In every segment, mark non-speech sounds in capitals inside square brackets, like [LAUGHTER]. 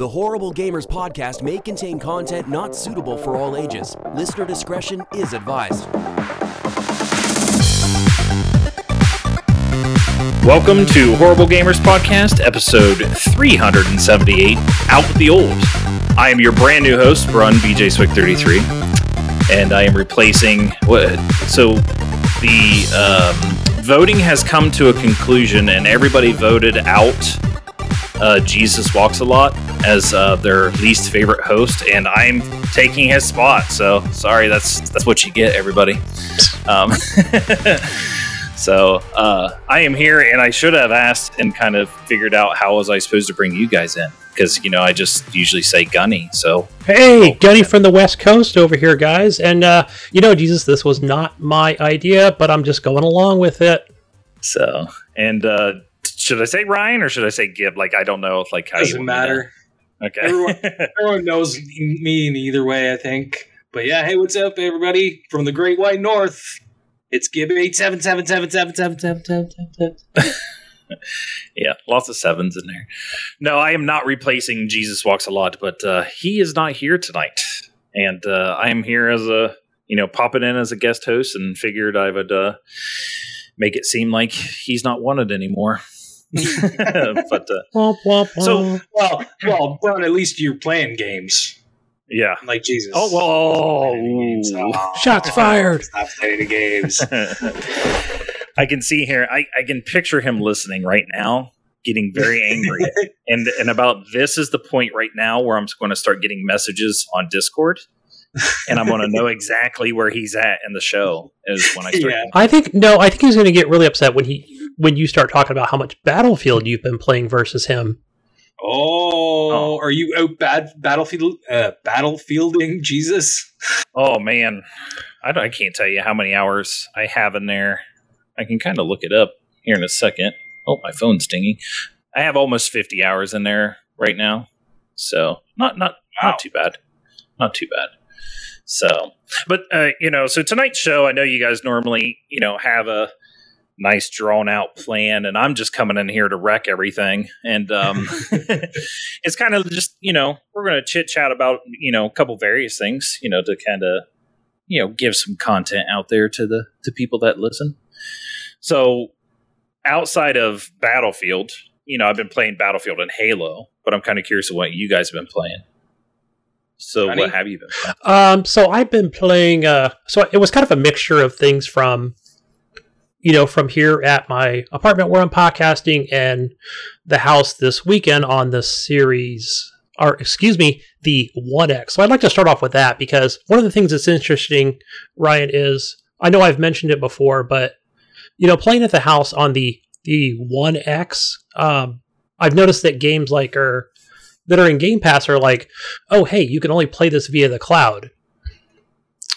The Horrible Gamers podcast may contain content not suitable for all ages. Listener discretion is advised. Welcome to Horrible Gamers Podcast, episode 378, Out with the Old. I am your brand new host, Brun BJ Swick 33, and I am replacing what? So the um, voting has come to a conclusion, and everybody voted out uh, Jesus Walks a Lot as uh, their least favorite host, and I'm taking his spot. So sorry, that's that's what you get, everybody. Um, [LAUGHS] so uh, I am here, and I should have asked and kind of figured out how was I supposed to bring you guys in because you know I just usually say Gunny. So Hey, Gunny from the West Coast over here, guys. And, uh, you know, Jesus, this was not my idea, but I'm just going along with it. so and uh, should I say Ryan or should I say Gib? Like I don't know if like how you Doesn't want matter. Okay. Everyone, [LAUGHS] everyone knows me in either way, I think. But yeah, hey, what's up, everybody from the Great White North? It's Gib eight seven seven seven seven seven seven seven seven seven. [LAUGHS] Yeah, lots of sevens in there. No, I am not replacing Jesus Walks a Lot, but uh, he is not here tonight, and uh, I am here as a you know popping in as a guest host, and figured I would uh, make it seem like he's not wanted anymore. [LAUGHS] but uh. So- Well, well, Brown, at least you're playing games yeah. like Jesus. Oh well. Games. Oh, [LAUGHS] Shots [LAUGHS] fired. Stop playing the games. I can see here. I, I can picture him listening right now, getting very angry. and and about this is the point right now where I'm going to start getting messages on Discord, and I'm going to know exactly where he's at in the show. Is when I start. Yeah. I think, no, I think he's going to get really upset when he when you start talking about how much Battlefield you've been playing versus him. Oh, are you out bad battlefield uh, battlefielding [LAUGHS] Jesus? Oh man, I, don't- I can't tell you how many hours I have in there. I can kind of look it up here in a second. Oh, my phone's dinging. I have almost 50 hours in there right now, so not not Wow. not too bad, not too bad. So, but uh, you know, so tonight's show, I know you guys normally you know have a nice drawn out plan, and I'm just coming in here to wreck everything. And um, [LAUGHS] [LAUGHS] it's kind of just you know we're going to chit chat about you know a couple various things you know to kind of you know give some content out there to the to people that listen. So outside of Battlefield, you know I've been playing Battlefield and Halo, but I'm kind of curious of what you guys have been playing. So Johnny? what have you been? Playing? Um, so I've been playing. Uh, so it was kind of a mixture of things from, you know, from here at my apartment where I'm podcasting and the house this weekend on the series, or excuse me, the One X. So I'd like to start off with that because one of the things that's interesting, Ryan, is I know I've mentioned it before, but you know, playing at the house on the the One X, um, I've noticed that games like are that are in Game Pass are like oh hey you can only play this via the cloud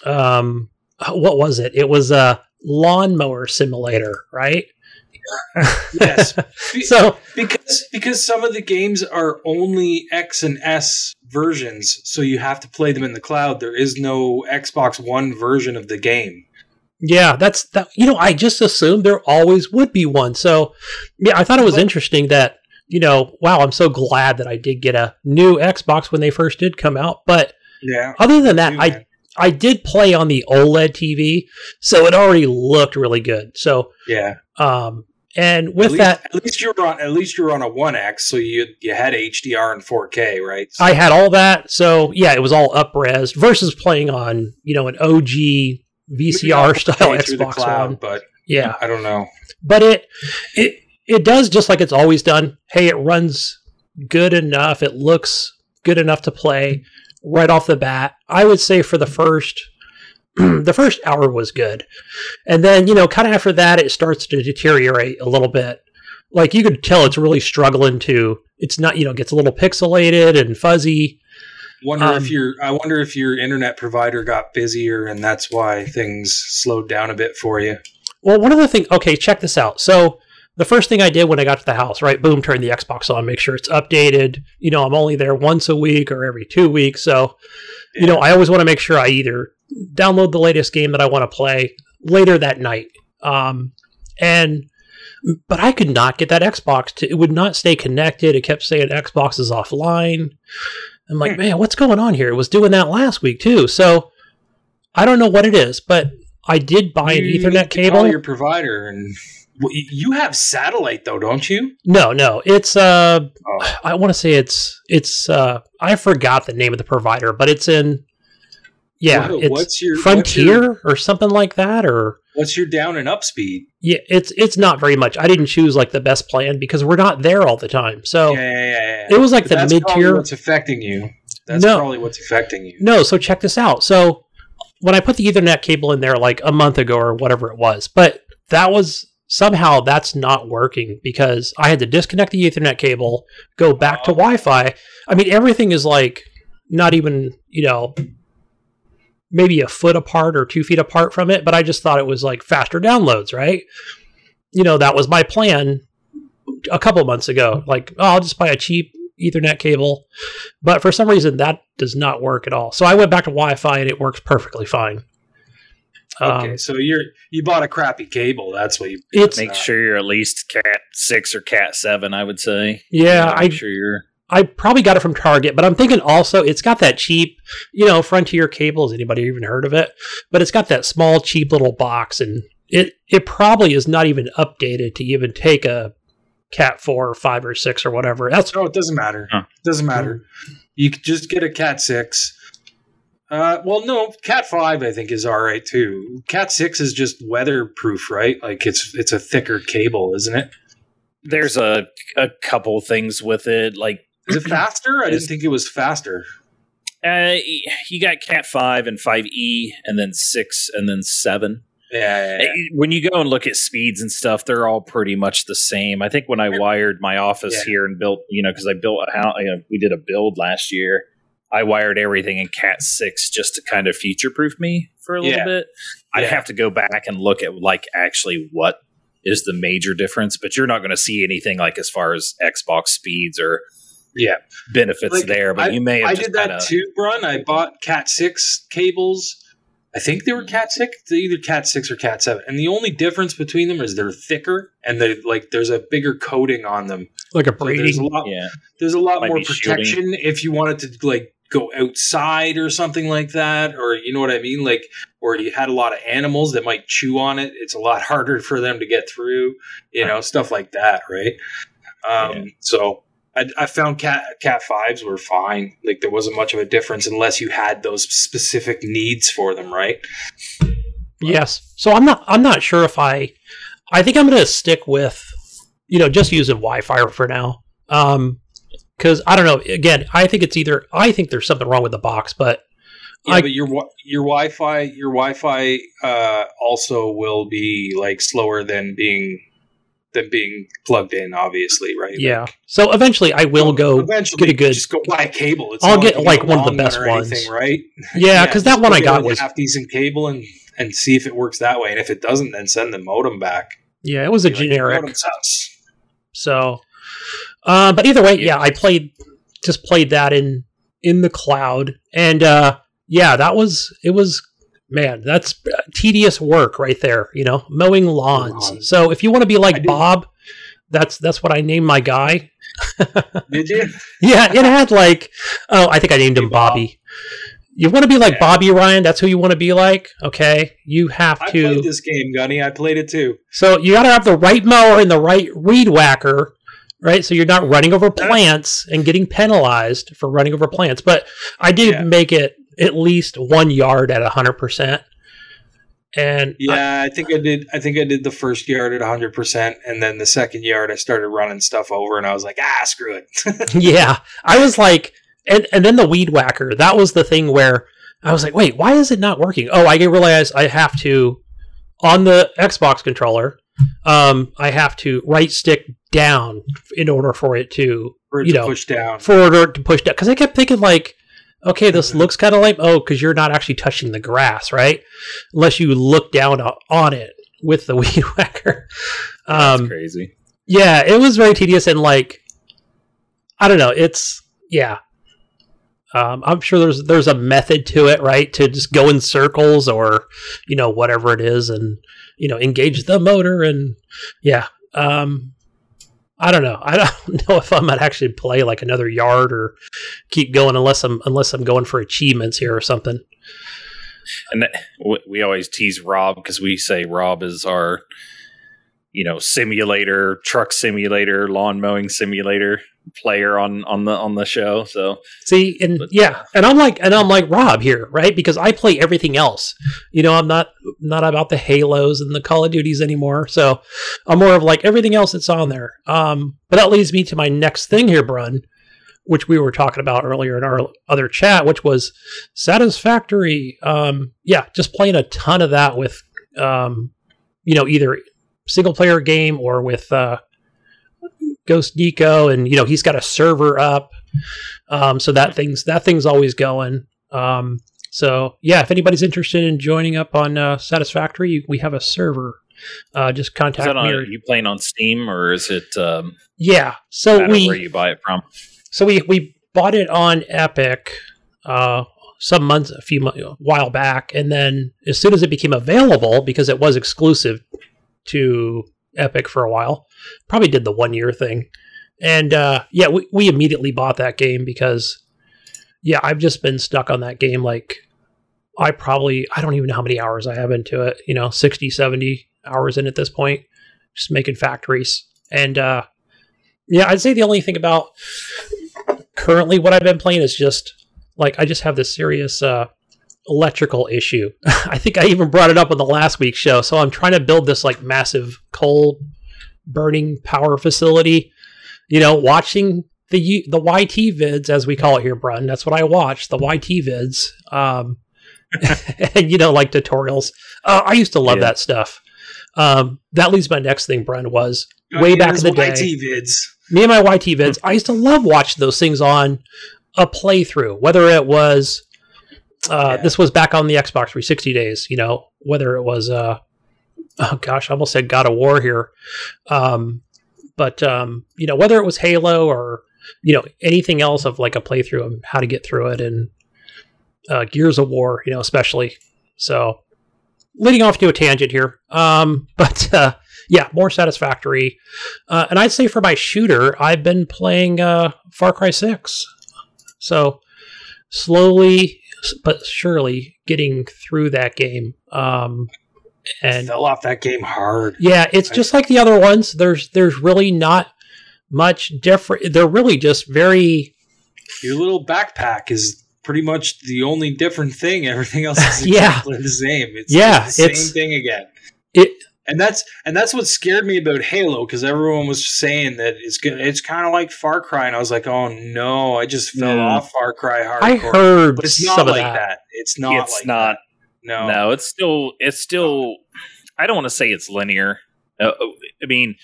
um what was it it was a lawnmower simulator right [LAUGHS] Yes. [LAUGHS] Be- so because because some of the games are only X and S versions, so you have to play them in the cloud. There is no Xbox One version of the game. yeah that's that you know i just assumed there always would be one so yeah i thought it was But- interesting that you know wow i'm so glad that i did get a new xbox when they first did come out but Yeah. other than that i i did play on the oled tv so it already looked really good so yeah. um and At with least, that at least you're on at least you're on a One X, so you you had HDR and 4K, right? So- I had all that, so yeah, it was all upres versus playing on you know an OG VCR style 4K the Xbox cloud, One. but Yeah, I don't know. but it it it does just like it's always done. Hey, it runs good enough. It looks good enough to play right off the bat. I would say for the first [CLEARS THROAT] the first hour was good, and then you know kind of after that it starts to deteriorate a little bit. Like you could tell it's really struggling to. It's not you know gets a little pixelated and fuzzy. Wonder Um, if your I wonder if your internet provider got busier and that's why things slowed down a bit for you. Well, one of the things, okay, check this out. So, the first thing I did when I got to the house, right, boom, turn the Xbox on, make sure it's updated. You know, I'm only there once a week or every two weeks. So, you know, I always want to make sure I either download the latest game that I want to play later that night. Um, and but I could not get that Xbox to. It would not stay connected. It kept saying Xbox is offline. I'm like, Hmm. man, what's going on here? It was doing that last week too. So I don't know what it is, but I did buy an Ethernet cable. Call your provider, and you have satellite though, don't you? no, no, it's uh, Oh. I want to say it's it's uh, I forgot the name of the provider, but it's in. Yeah, What- it's what's your- what's Frontier your- or something like that, or What's your down and up speed? yeah, it's it's not very much. I didn't choose like the best plan because we're not there all the time. So yeah, yeah, yeah, it was like But the mid tier. What's affecting you? That's No. probably what's affecting you. No, so check this out. So when I put the Ethernet cable in there like a month ago or whatever it was, but that was somehow that's not working because I had to disconnect the Ethernet cable, go back to Oh. Wi-Fi. I mean, everything is like not even you know maybe a foot apart or two feet apart from it, but I just thought it was like faster downloads, right? You know, that was my plan a couple months ago. Like, oh, I'll just buy a cheap Ethernet cable. But for some reason, that does not work at all. So I went back to Wi Fi and it works perfectly fine. Okay, Um, so you're you bought a crappy cable. That's what you. it's, Make sure you're at least Cat six or Cat seven. I would say. yeah, I, Make sure you're. I probably got it from Target, but I'm thinking also it's got that cheap, you know, Frontier cable. Has anybody even heard of it? But it's got that small, cheap little box, and it it probably is not even updated to even take a Cat four or five or six or whatever. That's No, it doesn't matter. Huh. It doesn't matter. You could just get a Cat six. Uh, well, no, Cat five I think is all right too. Cat six is just weatherproof, right? Like it's it's a thicker cable, isn't it? There's a a couple things with it, like Is it faster? I didn't think it was faster. uh, you got Cat five and five E, and then six, and then seven. Yeah, yeah, yeah. Uh, When you go and look at speeds and stuff, they're all pretty much the same. I think when I wired my office Yeah. here and built, you know, because I built a house, you know, we did a build last year. I wired everything in Cat six just to kind of future proof me for a little Yeah. bit. I'd Yeah. have to go back and look at like actually what is the major difference, but you're not going to see anything like as far as Xbox speeds or Yeah. benefits Like, there. But you may have I just did that kinda- too, Brun. I bought Cat six cables. I think they were mm-hmm. Cat six, They're either Cat six or Cat seven, and the only difference between them is they're thicker and they like there's a bigger coating on them. like a So there's a lot. Yeah, There's a lot Might more be shielding. protection if you wanted to like go outside or something like that, or you know what I mean, like or you had a lot of animals that might chew on it. It's a lot [LAUGHS] harder for them to get through, you know, stuff like that, right? Um, Yeah. So I, I found cat cat fives were fine. Like there wasn't much of a difference unless you had those specific needs for them, right? Yes. So I'm not I'm not sure if I I think I'm going to stick with you know just using Wi-Fi for now. Um cuz I don't know again, I think it's either I think there's something wrong with the box, but Yeah, I- but your your Wi-Fi your Wi-Fi uh, also will be like slower than being than being plugged in, obviously, right? yeah. Like, So eventually I will go eventually get a good just go buy a cable. It's I'll get, like, one of the best or ones. anything, right? [LAUGHS] Yeah, cuz that just one I got a was half decent cable and and see if it works that way. And if it doesn't, then send the modem back. yeah, it was a Be like, generic. So, uh, but either way, yeah, I played just played that in in the cloud, and uh, yeah, that was it was man, that's tedious work right there. You know, mowing lawns. So if you want to be like Bob, that's that's what I named my guy. [LAUGHS] Did you? Yeah, it had like oh, I think I named him Hey, Bob. Bobby. You want to be like Yeah. Bobby Ryan? That's who you want to be like. Okay, you have to. I played this game, Gunny. I played it too. So you got to have the right mower and the right weed whacker, right? So you're not running over plants and getting penalized for running over plants. But I did Yeah. make it at least one yard at hundred percent. And Yeah, I think I did. I think I did the first yard at 100, percent and then the second yard I started running stuff over, and I was like, ah, screw it. [LAUGHS] yeah, I was like, and and then the weed whacker. That was the thing where I was like, wait, why is it not working? Oh, I realize I have to on the Xbox controller. Um, I have to right stick down in order for it to For it You to know, push down. forward to push down because I kept thinking like, okay, this Mhm. looks kind of like oh, because you're not actually touching the grass, right? Unless you look down on it with the [LAUGHS] weed whacker. That's Um, crazy. yeah, it was very tedious and like, I don't know. It's yeah. Um, I'm sure there's there's a method to it, right? To just go in circles or you know whatever it is, and you know engage the motor and yeah. Um, I don't know. [LAUGHS] I don't know if I'm gonna actually play like another yard or keep going unless I'm unless I'm going for achievements here or something. And that, we always tease Rob because we say Rob is our, you know, simulator, truck simulator, lawn mowing simulator player on on the on the show. So See, and But- yeah, and I'm like, and I'm like Rob here, right? Because I play everything else. You know, I'm not not about the Halos and the Call of Duties anymore. So I'm more of like everything else that's on there. Um, but that leads me to my next thing here, Brun, which we were talking about earlier in our other chat, which was Satisfactory. Um, yeah, just playing a ton of that with, um, you know, either single player game or with uh, Ghost Nico, and you know he's got a server up, um, so that thing's that thing's always going. Um, so yeah, if anybody's interested in joining up on uh, Satisfactory, we have a server. Uh, just is contact that me. on, or- are you playing on Steam or is it um, yeah, so we where you buy it from? so we we bought it on Epic uh, some months, a few months, a while back, and then as soon as it became available, because it was exclusive to Epic for a while, probably did the one year thing, and uh, yeah, we we immediately bought that game because yeah, I've just been stuck on that game like. I probably I don't even know how many hours I have into it, you know, 60, 70 hours in at this point, just making factories. And uh yeah, I'd say the only thing about currently what I've been playing is just like I just have this serious uh electrical issue. [LAUGHS] I think I even brought it up on the last week's show. So I'm trying to build this like massive coal burning power facility. You know, watching the the YT vids as we call it here, Brun. That's what I watch, the YT vids. Um [LAUGHS] and you know, like tutorials. Uh, I used to love Yeah. that stuff. Um, that leads my next thing, Brun, was way back in the day YT vids. me and my YT vids, [LAUGHS] I used to love watching those things on a playthrough, whether it was uh, Yeah. this was back on the Xbox 360 days, you know, whether it was uh, [LAUGHS] oh gosh, I almost said God of War here, um, but um, you know, whether it was Halo or you know anything else of like a playthrough and how to get through it, and uh, Gears of War, you know, especially. So, leading off to a tangent here, um, [LAUGHS] but uh, yeah, more satisfactory. Uh, and I'd say for my shooter, I've been playing uh, Far Cry 6. So slowly but surely getting through that game. Um, and fell off that game hard. yeah, it's just like the other ones. There's there's really not much different. They're really just very Your little backpack is pretty much the only different thing. Everything else is [LAUGHS] Yeah. the same. It's Yeah, the same it's- thing again. it. And that's and that's what scared me about Halo because everyone was saying that it's good. It's kind of like Far Cry, and I was like, "Oh no, I just fell Mm. off Far Cry hardcore." I heard but it's some not of like that. that. It's not. it's like not. That. No. No, it's still it's still. I don't want to say it's linear. Uh, I mean,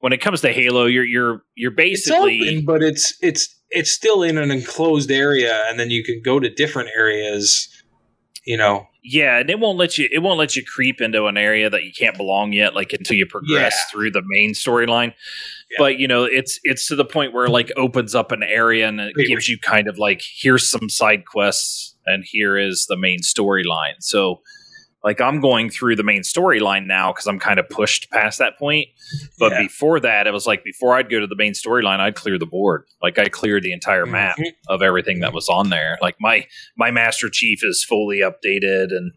when it comes to Halo, you're you're you're It's basically open, but it's it's it's still in an enclosed area, and then you can go to different areas. You know, yeah, and it won't let you it won't let you creep into an area that you can't belong yet, like until you progress Yeah. through the main storyline. Yeah. But you know, it's it's to the point where it, like opens up an area and it Wait, gives you kind of like here's some side quests and here is the main storyline. So like I'm going through the main storyline now because I'm kind of pushed past that point. But Yeah. before that, it was like before I'd go to the main storyline, I'd clear the board. Like I cleared the entire map Mhm. of everything that was on there. Like my my Master Chief is fully updated and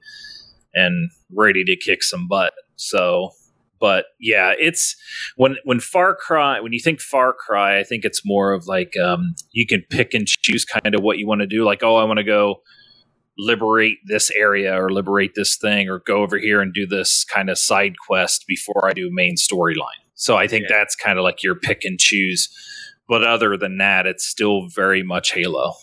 and ready to kick some butt. So, but yeah, it's when when Far Cry when you think Far Cry, I think it's more of like um, you can pick and choose kind of what you want to do. Like, oh, I want to go liberate this area or liberate this thing or go over here and do this kind of side quest before I do main storyline. So I think Yeah. that's kind of like your pick and choose. But other than that, it's still very much Halo.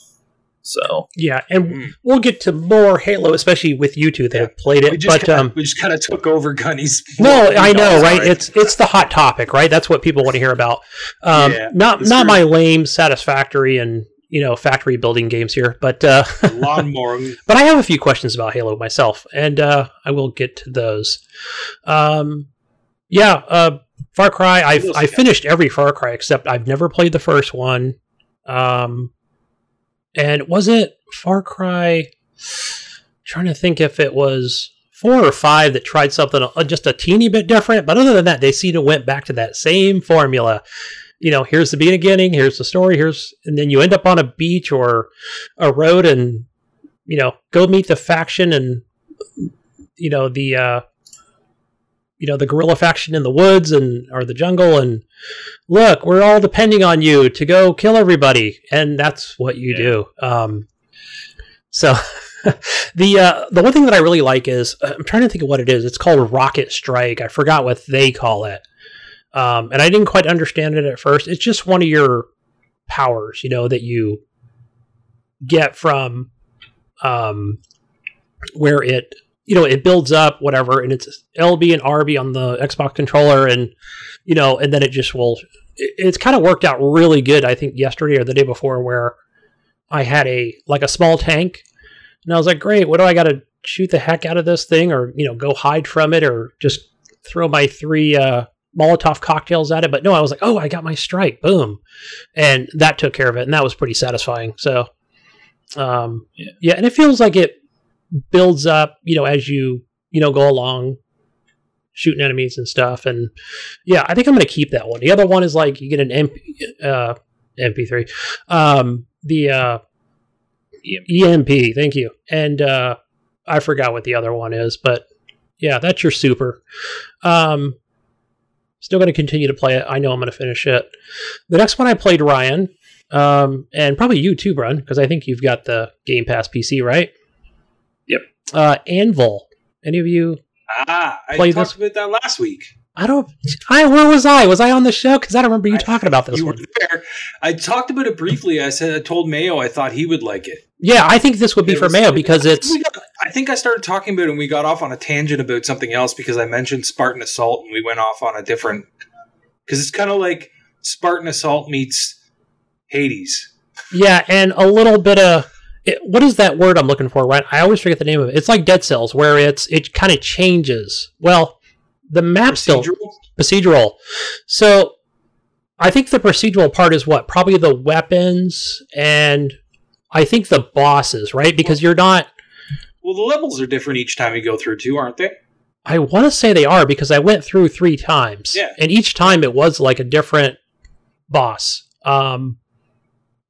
So Yeah, and Mm. we'll get to more Halo, especially with you two that have played we it. just But kinda, um, we just kind of took over Gunny's. No, I know, Sorry. right? It's it's the hot topic, right? That's what people want to hear about. Um, Yeah, not not true. my lame, satisfactory, and you know, factory building games here, but uh, lawnmower. [LAUGHS] but I have a few questions about Halo myself, and uh, I will get to those. Um, yeah, uh, Far Cry. I've I finished every Far Cry except I've never played the first one. Um, and was it Far Cry? Trying to think if it was four or five that tried something uh, just a teeny bit different, but other than that, they seem to went back to that same formula. You know, here's the beginning, here's the story, here's, and then you end up on a beach or a road, and you know, go meet the faction and you know the uh, you know the guerrilla faction in the woods and or the jungle, and look, we're all depending on you to go kill everybody, and that's what you Yeah. do. Um, so [LAUGHS] the uh, the one thing that I really like is I'm trying to think of what it is. It's called Rocket Strike. I forgot what they call it, um, and I didn't quite understand it at first. It's just one of your powers, you know, that you get from um, where it you know it builds up whatever, and it's LB and RB on the Xbox controller, and you know, and then it just will. it- It's kind of worked out really good. I think yesterday or the day before, where I had a like a small tank, and I was like, great, what do I got to shoot the heck out of this thing, or you know, go hide from it, or just throw my three uh, Molotov cocktails at it? But no, I was like, oh, I got my strike, boom, and that took care of it, and that was pretty satisfying. So, um, Yeah. yeah, and it feels like it builds up, you know, as you you know go along, shooting enemies and stuff, and yeah, I think I'm going to keep that one. The other one is like you get an MP, uh, MP3, um, the uh, EMP. Thank you. And uh, I forgot what the other one is, but yeah, that's your super. Um, still going to continue to play it. I know I'm going to finish it. The next one I played Ryan, um, and probably you too, Brun, because I think you've got the Game Pass PC, right? Yep. Uh, Anvil. Any of you? Ah, I Play talked this- about that last week. I don't. I where was I? Was I on the show? Because I don't remember you I- talking about this You were there. I talked about it briefly. I said I told Mayo I thought he would like it. Yeah, I think this would be It for was- Mayo because I it's got- I think I started talking about it and we got off on a tangent about something else because I mentioned Spartan Assault and we went off on a different because it's kind of like Spartan Assault meets Hades. Yeah, and a little bit of it, what is that word I'm looking for? Right, I always forget the name of it. It's like Dead Cells, where it's it kind of changes. Well, the map still Procedural. procedural. So I think the procedural part is what probably the weapons and I think the bosses, right? Because you're not. Well, the levels are different each time you go through too, aren't they? I want to say they are because I went through three times, Yeah. and each time it was like a different boss. Um,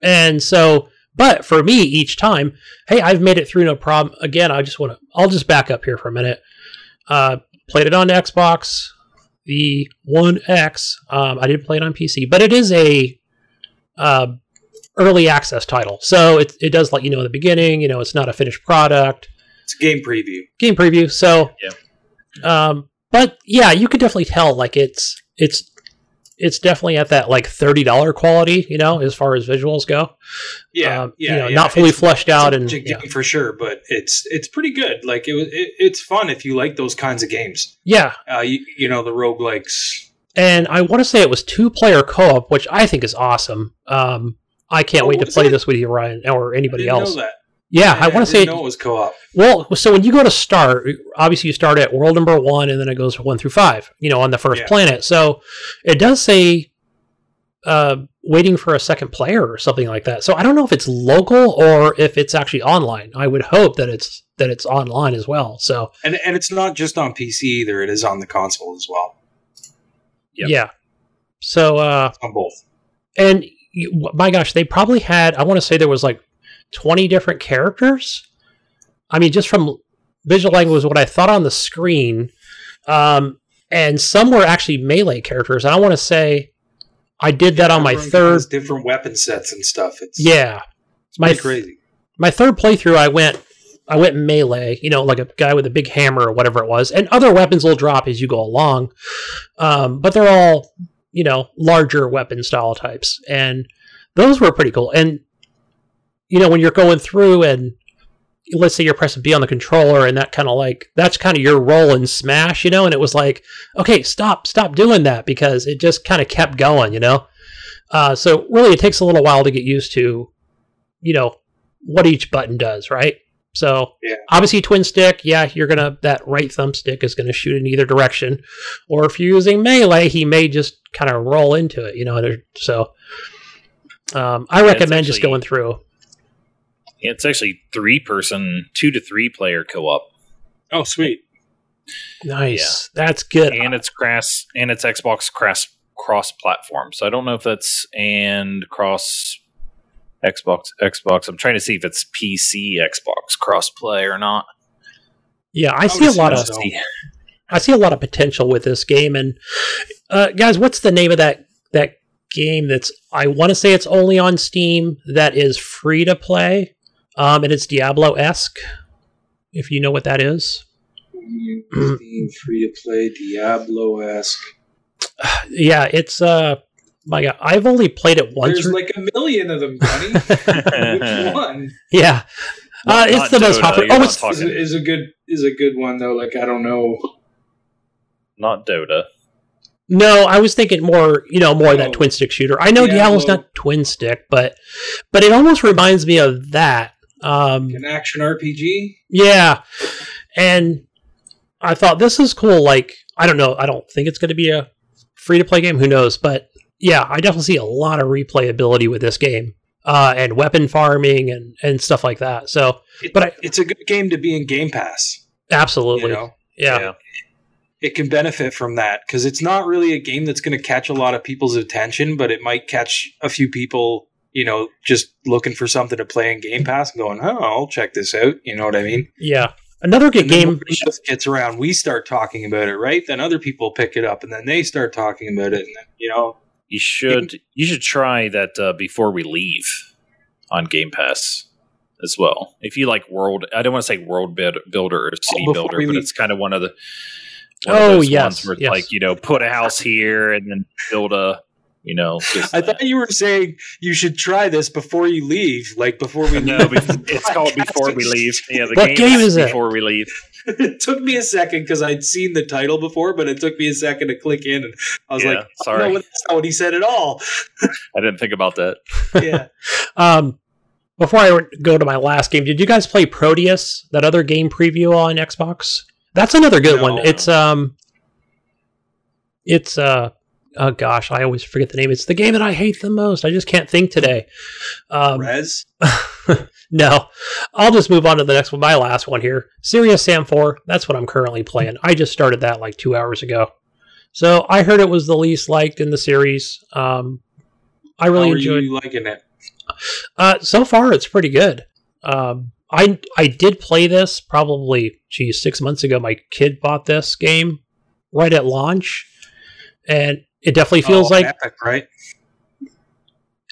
and so, but for me, each time, hey, I've made it through no problem. Again, I just want to, I'll just back up here for a minute. Uh, played it on Xbox, the One X. Um, I didn't play it on PC, but it is a uh, early access title, so it it does let you know in the beginning. You know, it's not a finished product It's a game preview. game preview. So, Yeah. um, but yeah, you could definitely tell like it's it's it's definitely at that like thirty dollar quality, you know, as far as visuals go. Yeah, Um, yeah, you know, yeah. not fully It's- fleshed out and yeah. for sure, but it's it's pretty good. Like it was, it, it's fun if you like those kinds of games. yeah. Uh, you, you know the roguelikes. And I want to say it was two player co op, which I think is awesome. Um, I can't Oh, wait to play it? this with you, Ryan, or I anybody didn't else. know that. Yeah, I want to say know it was co-op. Well, so when you go to start, obviously you start at world number one, and then it goes one through five. You know, on the first Yeah. planet. So it does say uh, waiting for a second player or something like that. So I don't know if it's local or if it's actually online. I would hope that it's that it's online as well. So And and it's not just on PC either. It is on the console as well. Yep. yeah. So uh, On both. and my gosh, they probably had. I want to say there was like twenty different characters. I mean, just from visual language, what I thought on the screen, um, and some were actually melee characters. And I want to say I did that on my third. different weapon sets and stuff. It's Yeah, it's my pretty crazy. my third playthrough, I went I went melee, you know, like a guy with a big hammer or whatever it was, and other weapons will drop as you go along, um, but they're all you know larger weapon style types, and those were pretty cool. And you know when you're going through and let's say you're pressing B on the controller and that kind of like that's kind of your role in smash, you know, and it was like okay, stop, stop doing that because it just kind of kept going, you know. Uh, so really, it takes a little while to get used to, you know, what each button does, right? So Yeah. obviously twin stick, yeah, you're gonna that right thumbstick is gonna shoot in either direction, or if you're using melee, he may just kind of roll into it, you know. So um, I Yeah, it's recommend just going through. It's actually three person, two to three player co op. Oh, sweet. Nice. That's good. and it's cross and it's Xbox cross cross platform. So I don't know if that's and cross Xbox Xbox. I'm trying to see if it's PC Xbox crossplay or not. yeah, I see a lot of so. I see a lot of potential with this game. And uh, guys, what's the name of that that game? That's I want to say it's only on Steam. That is free to play, um, and it's Diablo esque. If you know what that is, Steam free to play Diablo esque. [SIGHS] yeah, it's uh, my God, I've only played it once. There's or- like a million of them, [LAUGHS] Gunny. Which one yeah, uh, Not- it's not the most popular. Oh, it's is, a- is a good is a good one though? Like I don't know. not Dota. No, I was thinking more, you know, more of that Oh. twin stick shooter. I know Diablo's Diablo. not twin stick, but but it almost reminds me of that. Um, An action RPG. yeah, and I thought this is cool. Like, I don't know, I don't think it's going to be a free to play game. Who knows? But yeah, I definitely see a lot of replayability with this game, uh, and weapon farming and and stuff like that. So, It- but I, it's a good game to be in Game Pass. absolutely, You know, yeah. it can benefit from that because it's not really a game that's going to catch a lot of people's attention, but it might catch a few people. You know, just looking for something to play in Game Pass and going, "Oh, I'll check this out." You know what I mean? yeah. Another good game. it gets around, we start talking about it, right? Then other people pick it up, and then they start talking about it, and then, you know, You should you should try that uh, before we leave on Game Pass as well. If you like world, I don't want to say world build, builder or city Before builder, but leave. it's kind of one of the one of Oh, those yes, ones where yes. like you know put a house here and then build a you know. Just, I thought you were saying you should try this before you leave, like before we no, leave. bef- it's called before we leave. Yeah, the What game, game is is it? before we leave. it took me a second because I'd seen the title before, but it took me a second to click in, and I was Yeah, like, sorry. "No, that's not what he said at all." [LAUGHS] I didn't think about that. yeah, [LAUGHS] Um, before I go to my last game, did you guys play Proteus? That other game preview on Xbox? That's another good No. one. It's um, it's uh, oh gosh, I always forget the name. It's the game that I hate the most. I just can't think today. Um, Res. [LAUGHS] no, I'll just move on to the next one. My last one here, Serious Sam Four. That's what I'm currently playing. I just started that like two hours ago. So I heard it was the least liked in the series. Um, I really How are enjoyed. you liking it? Uh, so far, it's pretty good. Um, I I did play this probably, geez, six months ago. My kid bought this game right at launch, and it definitely feels Oh, like epic, right?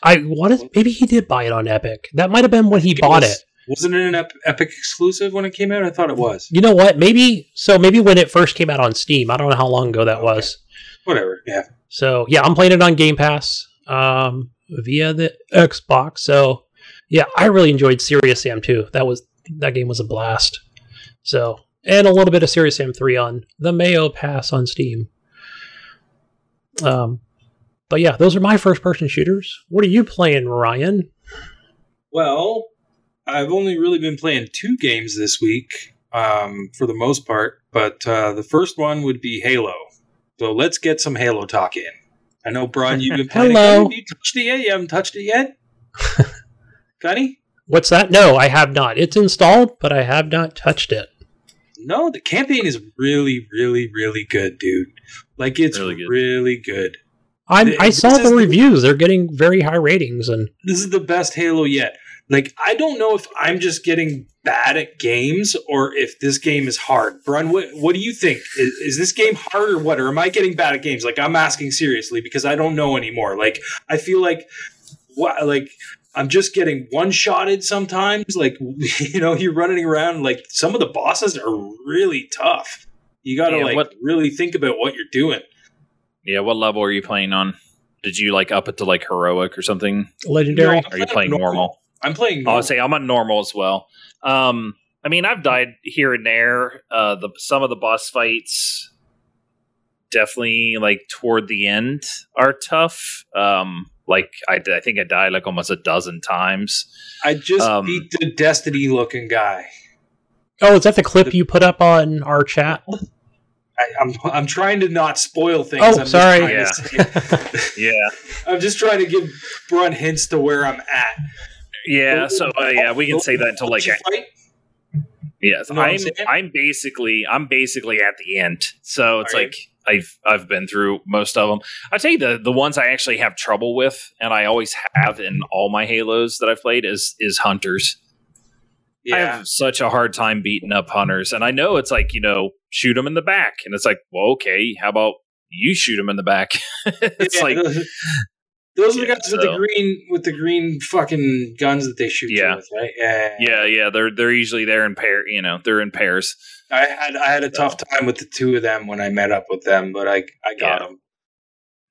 I wanted. Maybe he did buy it on Epic. That might have been when he It bought was- it. Wasn't it an Epic exclusive when it came out? I thought it was. You know what? Maybe so. Maybe when it first came out on Steam. I don't know how long ago that Okay. was. Whatever. Yeah. So yeah, I'm playing it on Game Pass um, via the Xbox. So yeah, I really enjoyed Serious Sam 2. That was that game was a blast. So and a little bit of Serious Sam 3 on the Mayo Pass on Steam. Um, but yeah, those are my first person shooters. What are you playing, Ryan? Well, I've only really been playing two games this week, um, for the most part. But uh, the first one would be Halo. So let's get some Halo talk in. I know, Brian, you've been [LAUGHS] playing. Halo. Have you touched it yet? You haven't touched it yet, [LAUGHS] Gunny? What's that? No, I have not. It's installed, but I have not touched it. No, the campaign is really, really, really good, dude. Like it's Really good. really good. I'm, I This saw is the the- reviews; they're getting very high ratings, and this is the best Halo yet. Like, I don't know if I'm just getting bad at games or if this game is hard. Brun, what, what do you think? Is, is this game hard or what? Or am I getting bad at games? Like, I'm asking seriously because I don't know anymore. Like, I feel like, what, like, I'm just getting one shotted sometimes. Like, [LAUGHS] you know, you're running around. Like, some of the bosses are really tough. You got to, Yeah, like, what- really think about what you're doing. Yeah, what level are you playing on? Did you like up it to like heroic or something? legendary. No. Are you playing normal? I'm playing. I'll say I'm on normal as well. Um, I mean, I've died here and there. Uh, the some of the boss fights definitely like toward the end are tough. Um, like I, I think I died like almost a dozen times. I just um, beat the Destiny looking guy. Oh, is that the clip you put up on our chat? [LAUGHS] I, I'm I'm trying to not spoil things. Oh, I'm sorry. Yeah. [LAUGHS] Yeah, I'm just trying to give Brun hints to where I'm at. yeah. So uh, yeah, we can say that until like Once Yes, You know I'm I'm. I'm basically. I'm basically at the end. So it's Are you? like I've I've been through most of them. I tell you the the ones I actually have trouble with, and I always have in all my Halos that I've played is is hunters. I have such a hard time beating up hunters, and I know it's like you know shoot them in the back, and it's like well okay, how about you shoot them in the back? [LAUGHS] it's Yeah, like those, those are the Yeah, guys with the green with the green fucking guns that they shoot you Yeah. with, right? Yeah. yeah yeah they're they're usually there in pair you know they're in pairs. I had I had a tough time with the two of them when I met up with them, but I I got Yeah. them.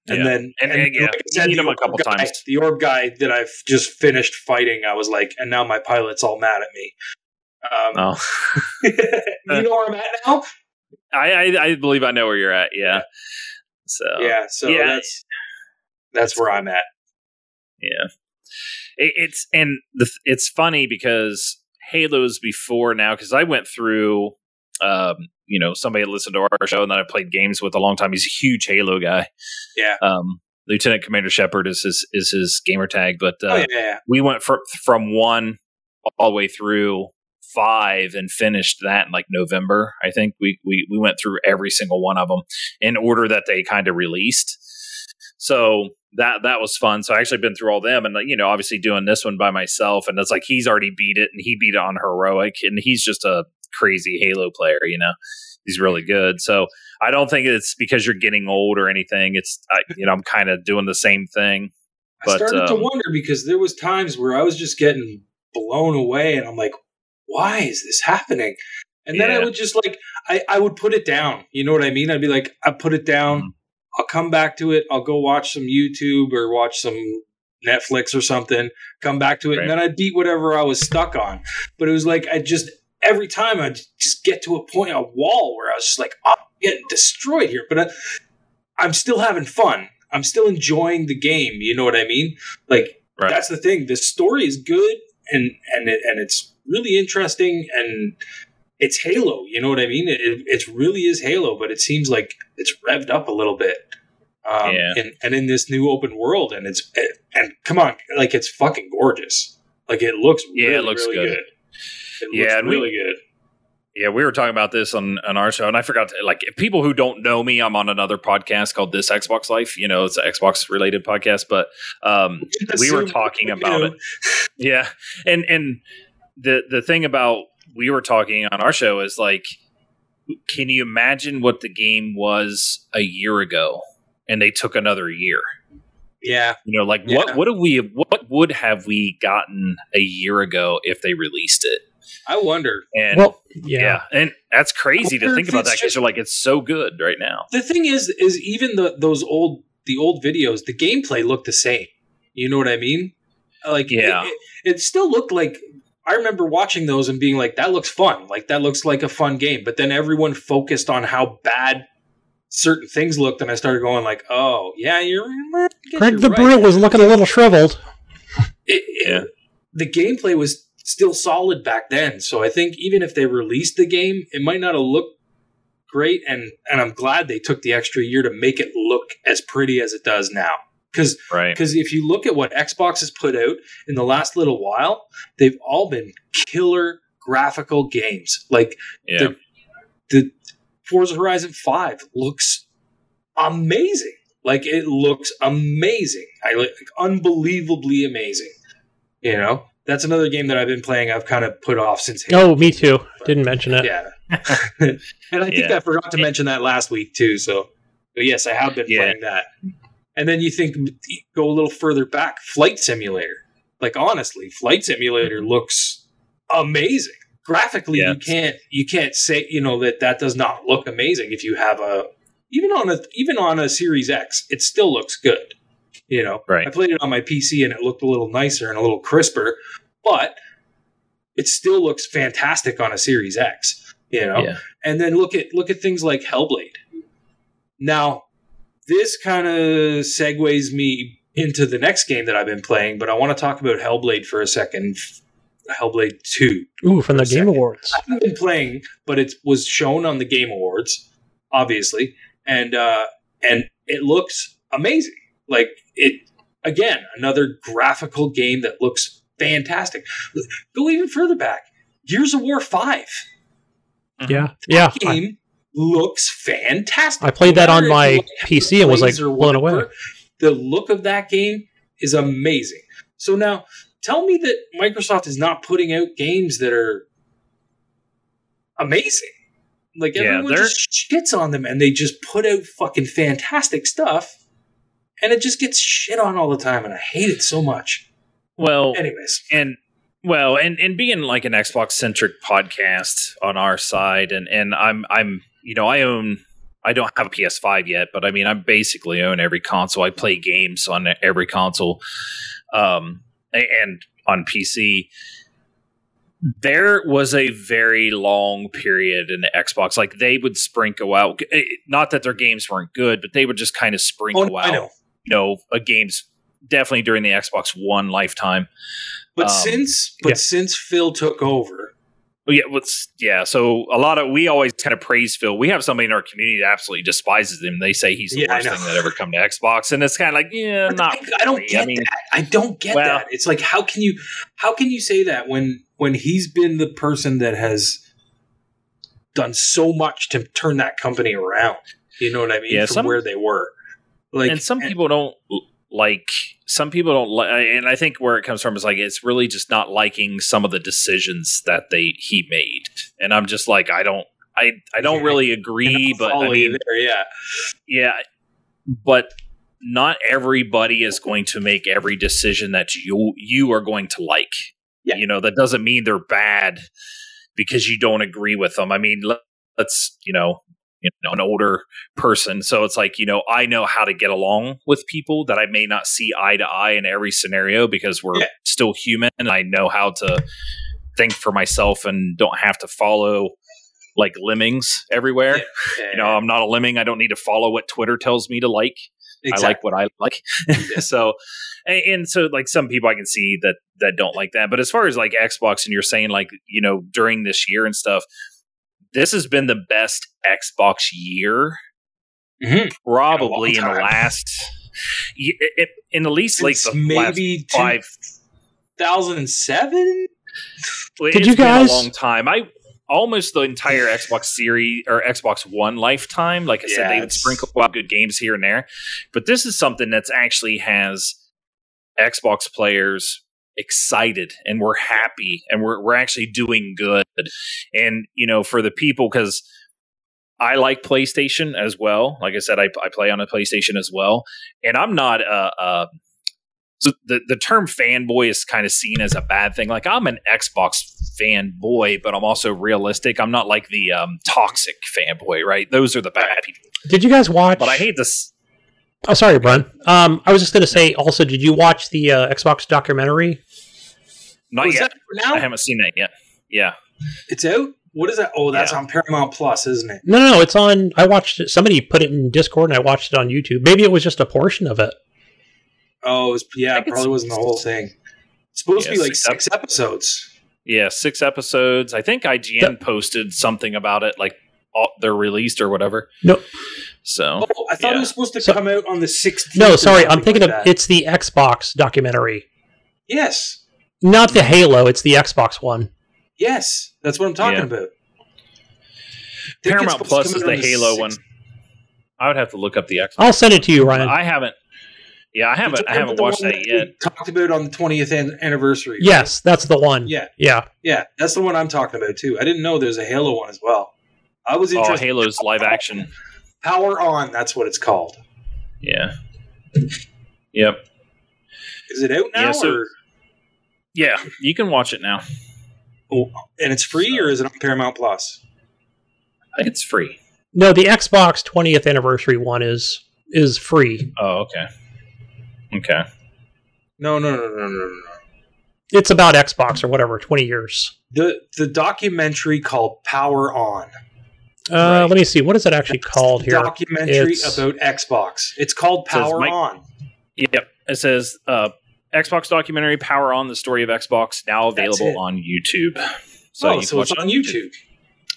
And Yeah. then And- and, yeah, you need the 'em a orb couple guy, times. The orb guy that I've just finished fighting, I was like, and now my pilot's all mad at me. Um, Oh, [LAUGHS] [LAUGHS] you know where I'm at now? I, I I believe I know where you're at. Yeah. So yeah, so yeah. that's that's where I'm at. Yeah, it, it's and the, it's funny because Halo's before now because I went through, um, you know, somebody listened to our show and then I played games with a long time. He's a huge Halo guy. Yeah. Um, Lieutenant Commander Shepard is his is his gamer tag, but uh, oh yeah, yeah. we went from from one all the way through five and finished that in like November. I think we we we went through every single one of them in order that they kind of released. So that that was fun. So I actually been through all them, and you know, obviously doing this one by myself, and it's like he's already beat it, and he beat it on heroic, and he's just a crazy Halo player. You know, he's really good. So I don't think it's because you're getting old or anything. It's I, you know I'm kind of doing the same thing. I But, started to um, wonder because there was times where I was just getting blown away, and I'm like, "Why is this happening?" And then I would just like, I, I would put it down. You know what I mean? I'd be like, I put it down. Mhm. I'll come back to it. I'll go watch some YouTube or watch some Netflix or something. Come back to it, Right. and then I'd beat whatever I was stuck on. But it was like I just every time I just get to a point, a wall where I was just like, oh, I'm getting destroyed here. But I, I'm still having fun. I'm still enjoying the game. You know what I mean? Like Right. that's the thing. The story is good and and it, and it's really interesting and it's Halo. You know what I mean? It, it, it really is Halo, but it seems like it's revved up a little bit. Um, Yeah. and, and in this new open world, and it's and come on, like it's fucking gorgeous. Like it looks, Yeah, it looks really good. good. It Yeah, looks and we- really good. Yeah, we were talking about this on, on our show, and I forgot to like if people who don't know me. I'm on another podcast called This Xbox Life. You know, it's an Xbox related podcast, but um, [LAUGHS] we were talking about it. Yeah, and and the the thing about we were talking on our show is like, can you imagine what the game was a year ago, and they took another year? Yeah, You know, like Yeah. what what do we what would have we gotten a year ago if they released it? I wonder. And well, yeah. yeah. and that's crazy to think about that because just- you're like, it's so good right now. The thing is, is even the those old the old videos, the gameplay looked the same. You know what I mean? Like, Yeah. it, it, it still looked like. I remember watching those and being like, "That looks fun. Like that looks like a fun game." But then everyone focused on how bad certain things looked, and I started going like, "Oh, yeah, you're." I Greg you're the right." Brute was looking a little shriveled. it, it- Yeah. the gameplay was still solid back then. So I think even if they released the game, it might not have looked great. And and I'm glad they took the extra year to make it look as pretty as it does now. Because Right. because if you look at what Xbox has put out in the last little while, they've all been killer graphical games. Like Yeah. the the Forza Horizon Five looks amazing. Like it looks amazing. I like unbelievably amazing. You know, that's another game that I've been playing. I've kind of put off since. Oh, me too. Didn't mention it. yeah. [LAUGHS] and I think Yeah. I forgot to mention that last week too. So, but yes, I have been Yeah. playing that. And then you think go a little further back, Flight Simulator. Like honestly, Flight Simulator looks amazing. Graphically, Yeah. you can't you can't say you know that that does not look amazing if you have a even on a even on a Series X, it still looks good. You know, Right. I played it on my PC and it looked a little nicer and a little crisper, but it still looks fantastic on a Series X. You know, Yeah. and then look at look at things like Hellblade. Now, this kind of segues me into the next game that I've been playing, but I want to talk about Hellblade for a second. Hellblade Two. Ooh, from the For a Game. Awards. I haven't been playing, but it was shown on the Game Awards, obviously, and uh, and it looks amazing. Like it again, another graphical game that looks fantastic. Go even further back, Gears of War Five. Yeah, yeah. That I, game looks fantastic. I played that on my what PC and was like blown away. The look of that game is amazing. So now, tell me that Microsoft is not putting out games that are amazing. Like Yeah, everyone they're- just shits on them, and they just put out fucking fantastic stuff, and it just gets shit on all the time, and I hate it so much. Well, Anyways, and well, and and being like an Xbox centric podcast on our side, and and I'm I'm you know I own I don't have a PS5 yet, but I mean I basically own every console. I play games on every console, um, and on PC. There was a very long period in the Xbox, like they would sprinkle out. eh, Not that their games weren't good, but they would just kind of sprinkle oh, out, I know. you know, a games definitely during the Xbox One lifetime. But Um, since but yeah. since Phil took over, Oh, yeah, what's yeah. So a lot of we always kind of praise Phil. We have somebody in our community that absolutely despises him. They say he's the Yeah, worst thing that ever come to Xbox, and it's kind of like yeah, But not. I, I don't get I mean, that. I don't get well- that. It's like how can you how can you say that when when he's been the person that has done so much to turn that company around? You know what I mean? Yeah, From some- where they were. Like and some people don't like. Some people don't like, and I think where it comes from is like it's really just not liking some of the decisions that they he made, and I'm just like I don't. I, I don't Yeah. really agree, but I mean, there, yeah. Yeah, but not everybody is going to make every decision that you you are going to like. Yeah. You know, that doesn't mean they're bad because you don't agree with them. I mean, let, let's, you know, you know, an older person, so it's like, you know, I know how to get along with people that I may not see eye to eye in every scenario because we're Yeah. still human and I know how to think for myself and don't have to follow like lemmings everywhere. You know, I'm not a lemming. I don't need to follow what Twitter tells me to like. I like what I like. [LAUGHS] so, and, and so like some people I can see that that don't like that. But as far as like Xbox, and you're saying like you know during this year and stuff, this has been the best Xbox year Mhm. probably in, In the last. In at least like Since the maybe five. 2007? Well, Did it's you been guys- a long time? I almost the entire Xbox [SIGHS] series or Xbox One lifetime. Like I said, Yeah, they would sprinkle out good games here and there, but this is something that's actually has Xbox players excited and we're happy and we're we're actually doing good. And you know, for the people because. I like PlayStation as well. Like I said, I, I play on a PlayStation as well, and I'm not a, a so the the term fanboy is kind of seen as a bad thing. Like I'm an Xbox fanboy, but I'm also realistic. I'm not like the um, toxic fanboy, right? Those are the bad people. Did you guys watch? But I hate this. Oh, sorry, Brun. Um, I was just going to say. Also, did you watch the uh, Xbox documentary? Not Was yet. now? I haven't seen that yet. Yeah. It's out? What is that? Oh, that's Yeah. on Paramount Plus, isn't it? No, no, no. It's on. I watched it. Somebody put it in Discord, and I watched it on YouTube. Maybe it was just a portion of it. Oh, it was, yeah, it probably wasn't the whole thing. It's supposed to be like six six episodes. Yeah. Six episodes. I think IGN posted something about it, like all, they're released or whatever. No. So Oh, I thought Yeah. it was supposed to So- come out on the 16th. No, sorry. I'm thinking like of that. it's the Xbox documentary, Yes. not the Halo. It's the Xbox one. Yes. That's what I'm talking Yeah. about. I think Paramount Plus is out the Halo six- one. I would have to look up the Xbox. I'll send it to you, Ryan. I haven't. Yeah, I haven't. I haven't watched one that yet. we Talked about on the 20th an- anniversary. right? yes, that's the one. Yeah. Yeah. Yeah. That's the one I'm talking about too. I didn't know there's a Halo one as well. I was Oh, interested. Halo's live action. Power On. That's what it's called. Yeah. Yep. Is it out now? Yeah, so- or, Yeah, you can watch it now. oh, and it's free, or is it on Paramount Plus? I think it's free. No, the Xbox 20th anniversary one is is free. Oh, okay. Okay. No, no, no, no, no, no, no. It's about Xbox or whatever. 20 years. The the documentary called Power On. Uh, Right. Let me see. What is it actually called here? Documentary It's- about Xbox. It's called Says Power Mike- On. Yep. It says uh, Xbox documentary Power on the story of Xbox now available on YouTube. So oh, you so it's watch it on YouTube.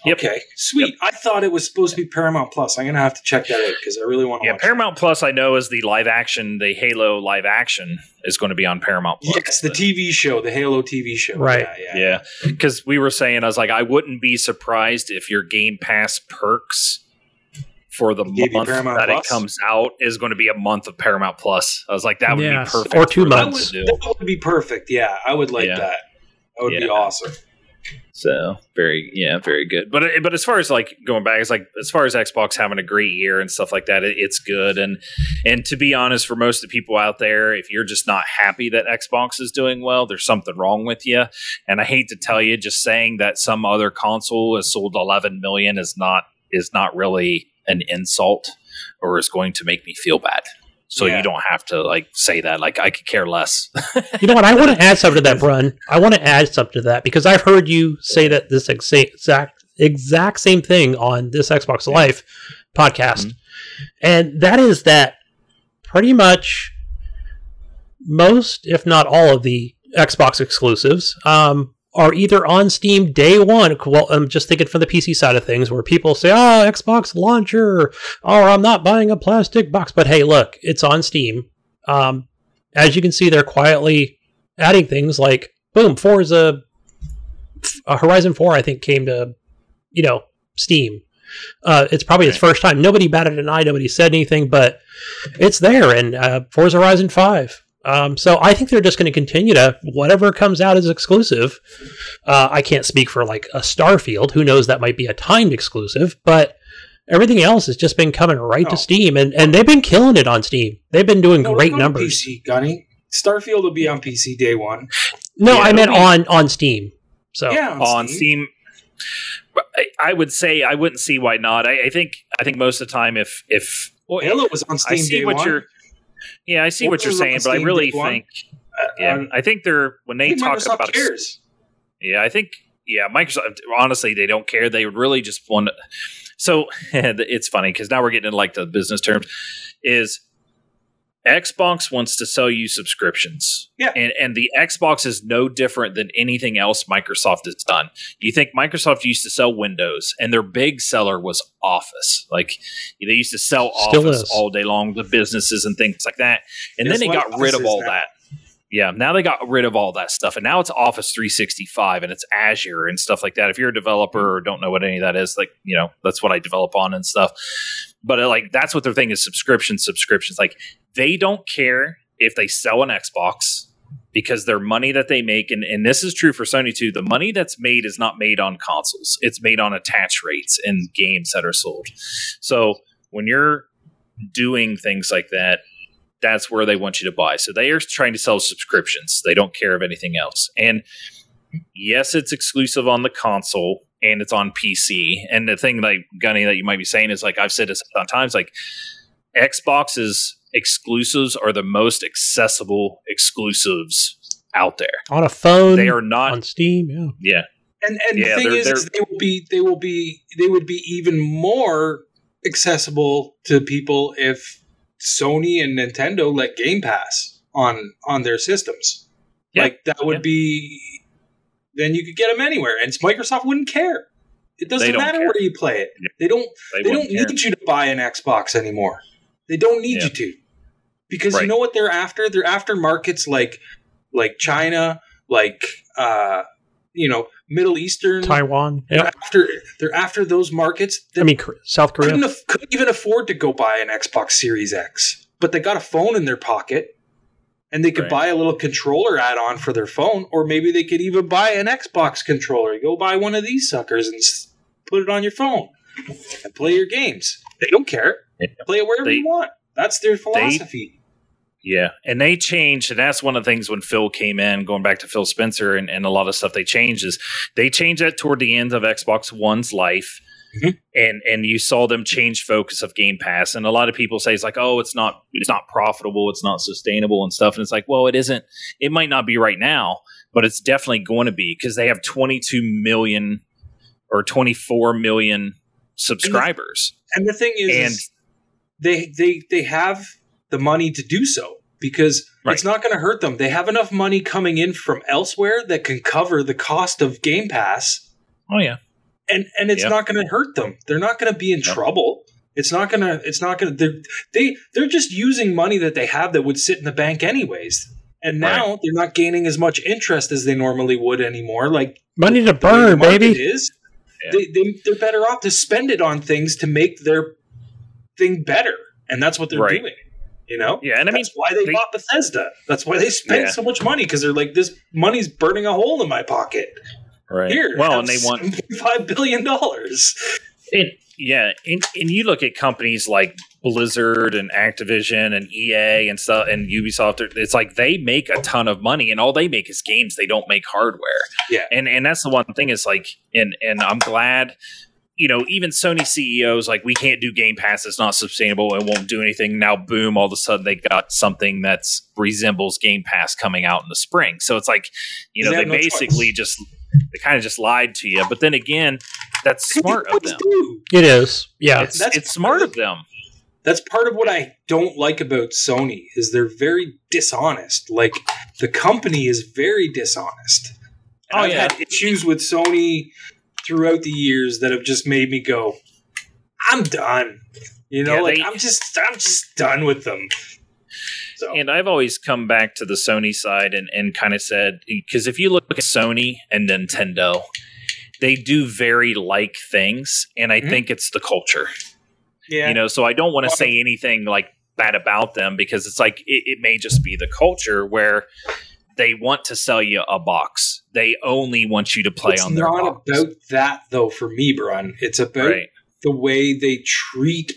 Yep. Okay, sweet. I thought it was supposed to be Paramount Plus. I'm gonna have to check that out because I really want to Yeah, watch. Paramount Plus. I know is the live action, the Halo live action is going to be on Paramount Plus. Yes, the TV show, the Halo TV show. Right. Yeah, yeah. Yeah, because we were saying, I was like, I wouldn't be surprised if your Game Pass perks for the Gave month that Plus? it comes out is going to be a month of Paramount Plus. I was like, that would Yes, be perfect, or two months. to do. That would be perfect. Yeah, I would like Yeah. that. That would be awesome. So very, yeah, very good. But uh, but as far as like going back, it's like as far as Xbox having a great year and stuff like that, it, it's good. And and to be honest, for most of the people out there, if you're just not happy that Xbox is doing well, there's something wrong with you. And I hate to tell you, just saying that some other console has sold 11 million is not is not really an insult, or is going to make me feel bad. So Yeah. you don't have to like say that. Like I could care less. You know what? I want to add something to that, [LAUGHS] Brun. I want to add something to that because I've heard you say that this exact exact same thing on this Xbox Live podcast, Mhm. and that is that pretty much most, if not all, of the Xbox exclusives um, are either on Steam day one. Well, I'm just thinking from the PC side of things, where people say, "Oh, Xbox launcher," or "I'm not buying a plastic box," but hey, look, it's on Steam. Um, as you can see, they're quietly adding things like boom, Forza, uh, Horizon Four, I think came to you know Steam. Uh, it's probably its first time. Nobody batted an eye. Nobody said anything, but it's there. And uh, Forza Horizon Five. Um, so I think they're just going to continue to whatever comes out is exclusive. Uh, I can't speak for like a Starfield. Who knows? That might be a timed exclusive, but everything else has just been coming right Oh. to Steam, and and they've been killing it on Steam. They've been doing No, great on numbers. PC, Gunny. Starfield will be on PC day one. No, Yeah, I meant it'll on on Steam. So yeah, on Steam. But I- I would say I wouldn't see why not. I, I think I think most of the time if if well, Halo was on Steam I Steam see day what one. you're yeah I see what Forza you're saying, but I really think Uh, yeah um, I think they're when they talk Microsoft about cares. yeah I think yeah Microsoft honestly they don't care they would really just want to, so [LAUGHS] it's funny because now we're getting into like the business terms is Xbox wants to sell you subscriptions. Yeah. And and the Xbox is no different than anything else Microsoft has done. You think Microsoft used to sell Windows and their big seller was Office. Like they used to sell Still Office is. all day long, the businesses and things like that. And Guess then they what got rid of all now? that. Yeah, now they got rid of all that stuff, and now it's Office 365 and it's Azure and stuff like that. If you're a developer or don't know what any of that is, like you know, that's what I develop on and stuff. But uh, like that's what their thing is: subscriptions, subscriptions. Like they don't care if they sell an Xbox because their money that they make, and, and this is true for Sony too. The money that's made is not made on consoles; it's made on attach rates and games that are sold. So when you're doing things like that, that's where they want you to buy. So they are trying to sell subscriptions. They don't care of anything else. And yes, it's exclusive on the console and it's on PC. And the thing like Gunny that you might be saying is like I've said this on times, like Xbox's exclusives are the most accessible exclusives out there. on a phone, They are not on Steam. Yeah, yeah. And and Yeah, the thing they're- is, is they're- they will be they will be they would be even more accessible to people if Sony and Nintendo let Game Pass on on their systems. Yeah. Like that would Yeah. be then you could get them anywhere, and Microsoft wouldn't care. It doesn't matter care. where you play it. Yeah. They don't. They, They, don't care. need you to buy an Xbox anymore. They don't need you to, because Right. you know what they're after. They're after markets like like China, like uh, you know Middle Eastern. Taiwan. They're after they're after those markets. I mean South Korea. couldn't, aff- couldn't even afford to go buy an Xbox Series X, but they got a phone in their pocket, and they could Right. buy a little controller add-on for their phone, or maybe they could even buy an Xbox controller. Go buy one of these suckers and put it on your phone and play your games. They don't care. Yeah. Play it wherever They- you want. That's their philosophy. Yeah, and they changed, and that's one of the things when Phil came in, going back to Phil Spencer and, and a lot of stuff they changed is they changed that toward the end of Xbox One's life. Mhm. And and you saw them change focus of Game Pass, and a lot of people say it's like, oh, it's not it's not profitable, it's not sustainable, and stuff. And it's like, well, it isn't. It might not be right now, but it's definitely going to be because they have 22 million or 24 million subscribers. And the thing is, And- is they they they have the money to do so because Right. it's not going to hurt them. They have enough money coming in from elsewhere that can cover the cost of Game Pass, Oh yeah, and and it's Yeah. not going to hurt them. They're not going to be in No. trouble. It's not gonna. It's not gonna. They're, they they're just using money that they have that would sit in the bank anyways. And now they're not gaining as much interest as they normally would anymore. Like Money to the the burn, market baby. Is Yeah. they, they they're better off to spend it on things to make their thing better, and that's what they're Right. doing. You know. Yeah, and I mean, That's why they, they- bought Bethesda. That's why they spent Yeah. so much money because they're like, this money's burning a hole in my pocket. right. Here, well, and they want five billion dollars. And yeah, and, and you look at companies like Blizzard and Activision and EA and stuff and Ubisoft. It's like they make a ton of money, and all they make is games. They don't make hardware. Yeah. and and that's the one thing is like, and and I'm glad. You know, even Sony CEOs like we can't do Game Pass. It's not sustainable. It won't do anything. Now, boom! All of a sudden, they got something that's resembles Game Pass coming out in the spring. So it's like, you know, They they, no basically choice. just they kind of just lied to you. But then again, that's smart of them. do. It is. Yeah. It's, That's it's smart of them. That's part of what I don't like about Sony is they're very dishonest. Like the company is very dishonest. And Oh, I've yeah. had issues with Sony throughout the years that have just made me go, I'm done. You know, Yeah, like they- I'm just I'm just done with them. So And I've always come back to the Sony side and, and kind of said, because if you look at Sony and Nintendo, they do very like things. And I Mhm. think it's the culture, yeah, you know, so I don't want to say anything like bad about them because it's like it, it may just be the culture where they want to sell you a box. They only want you to play it's on their It's not box. about that though for me, Brun. It's about right. the way they treat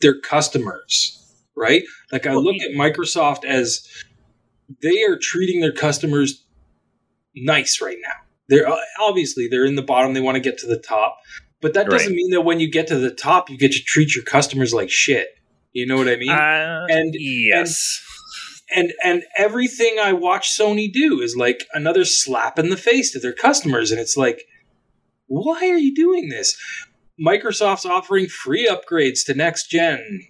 their customers, right? Like I Well, look at Microsoft as they are treating their customers nice right now. They're uh, obviously they're in the bottom. They want to get to the top, but that doesn't Right. mean that when you get to the top, you get to treat your customers like shit. You know what I mean? Uh, and- yes. And and everything I watch Sony do is like another slap in the face to their customers, and it's like, why are you doing this? Microsoft's offering free upgrades to next gen.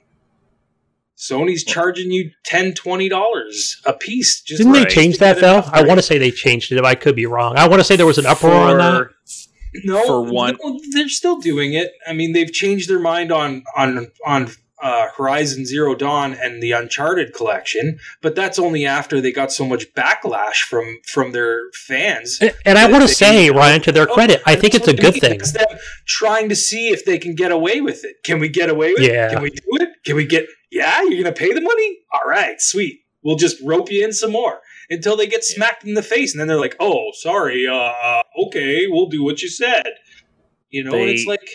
Sony's charging you 10 dollars a piece. Just Didn't they Right. change that an though? I want to say they changed it. If I could be wrong, I want to say there was an uproar on that. no for one- no, they're still doing it. I mean, they've changed their mind on on on uh, Horizon Zero Dawn and the Uncharted collection, but that's only after they got so much backlash from from their fans. And, and I want to they- say, Ryan, to their credit, I think it's a good thing. Them trying to see if they can get away with it. Can we get away with Yeah. it? Can we do it? Can we get? Yeah, you're gonna pay the money. All right, sweet. We'll just rope you in some more until they get smacked in the face, and then they're like, "Oh, sorry. Uh, uh, okay, we'll do what you said." You know, They- it's like,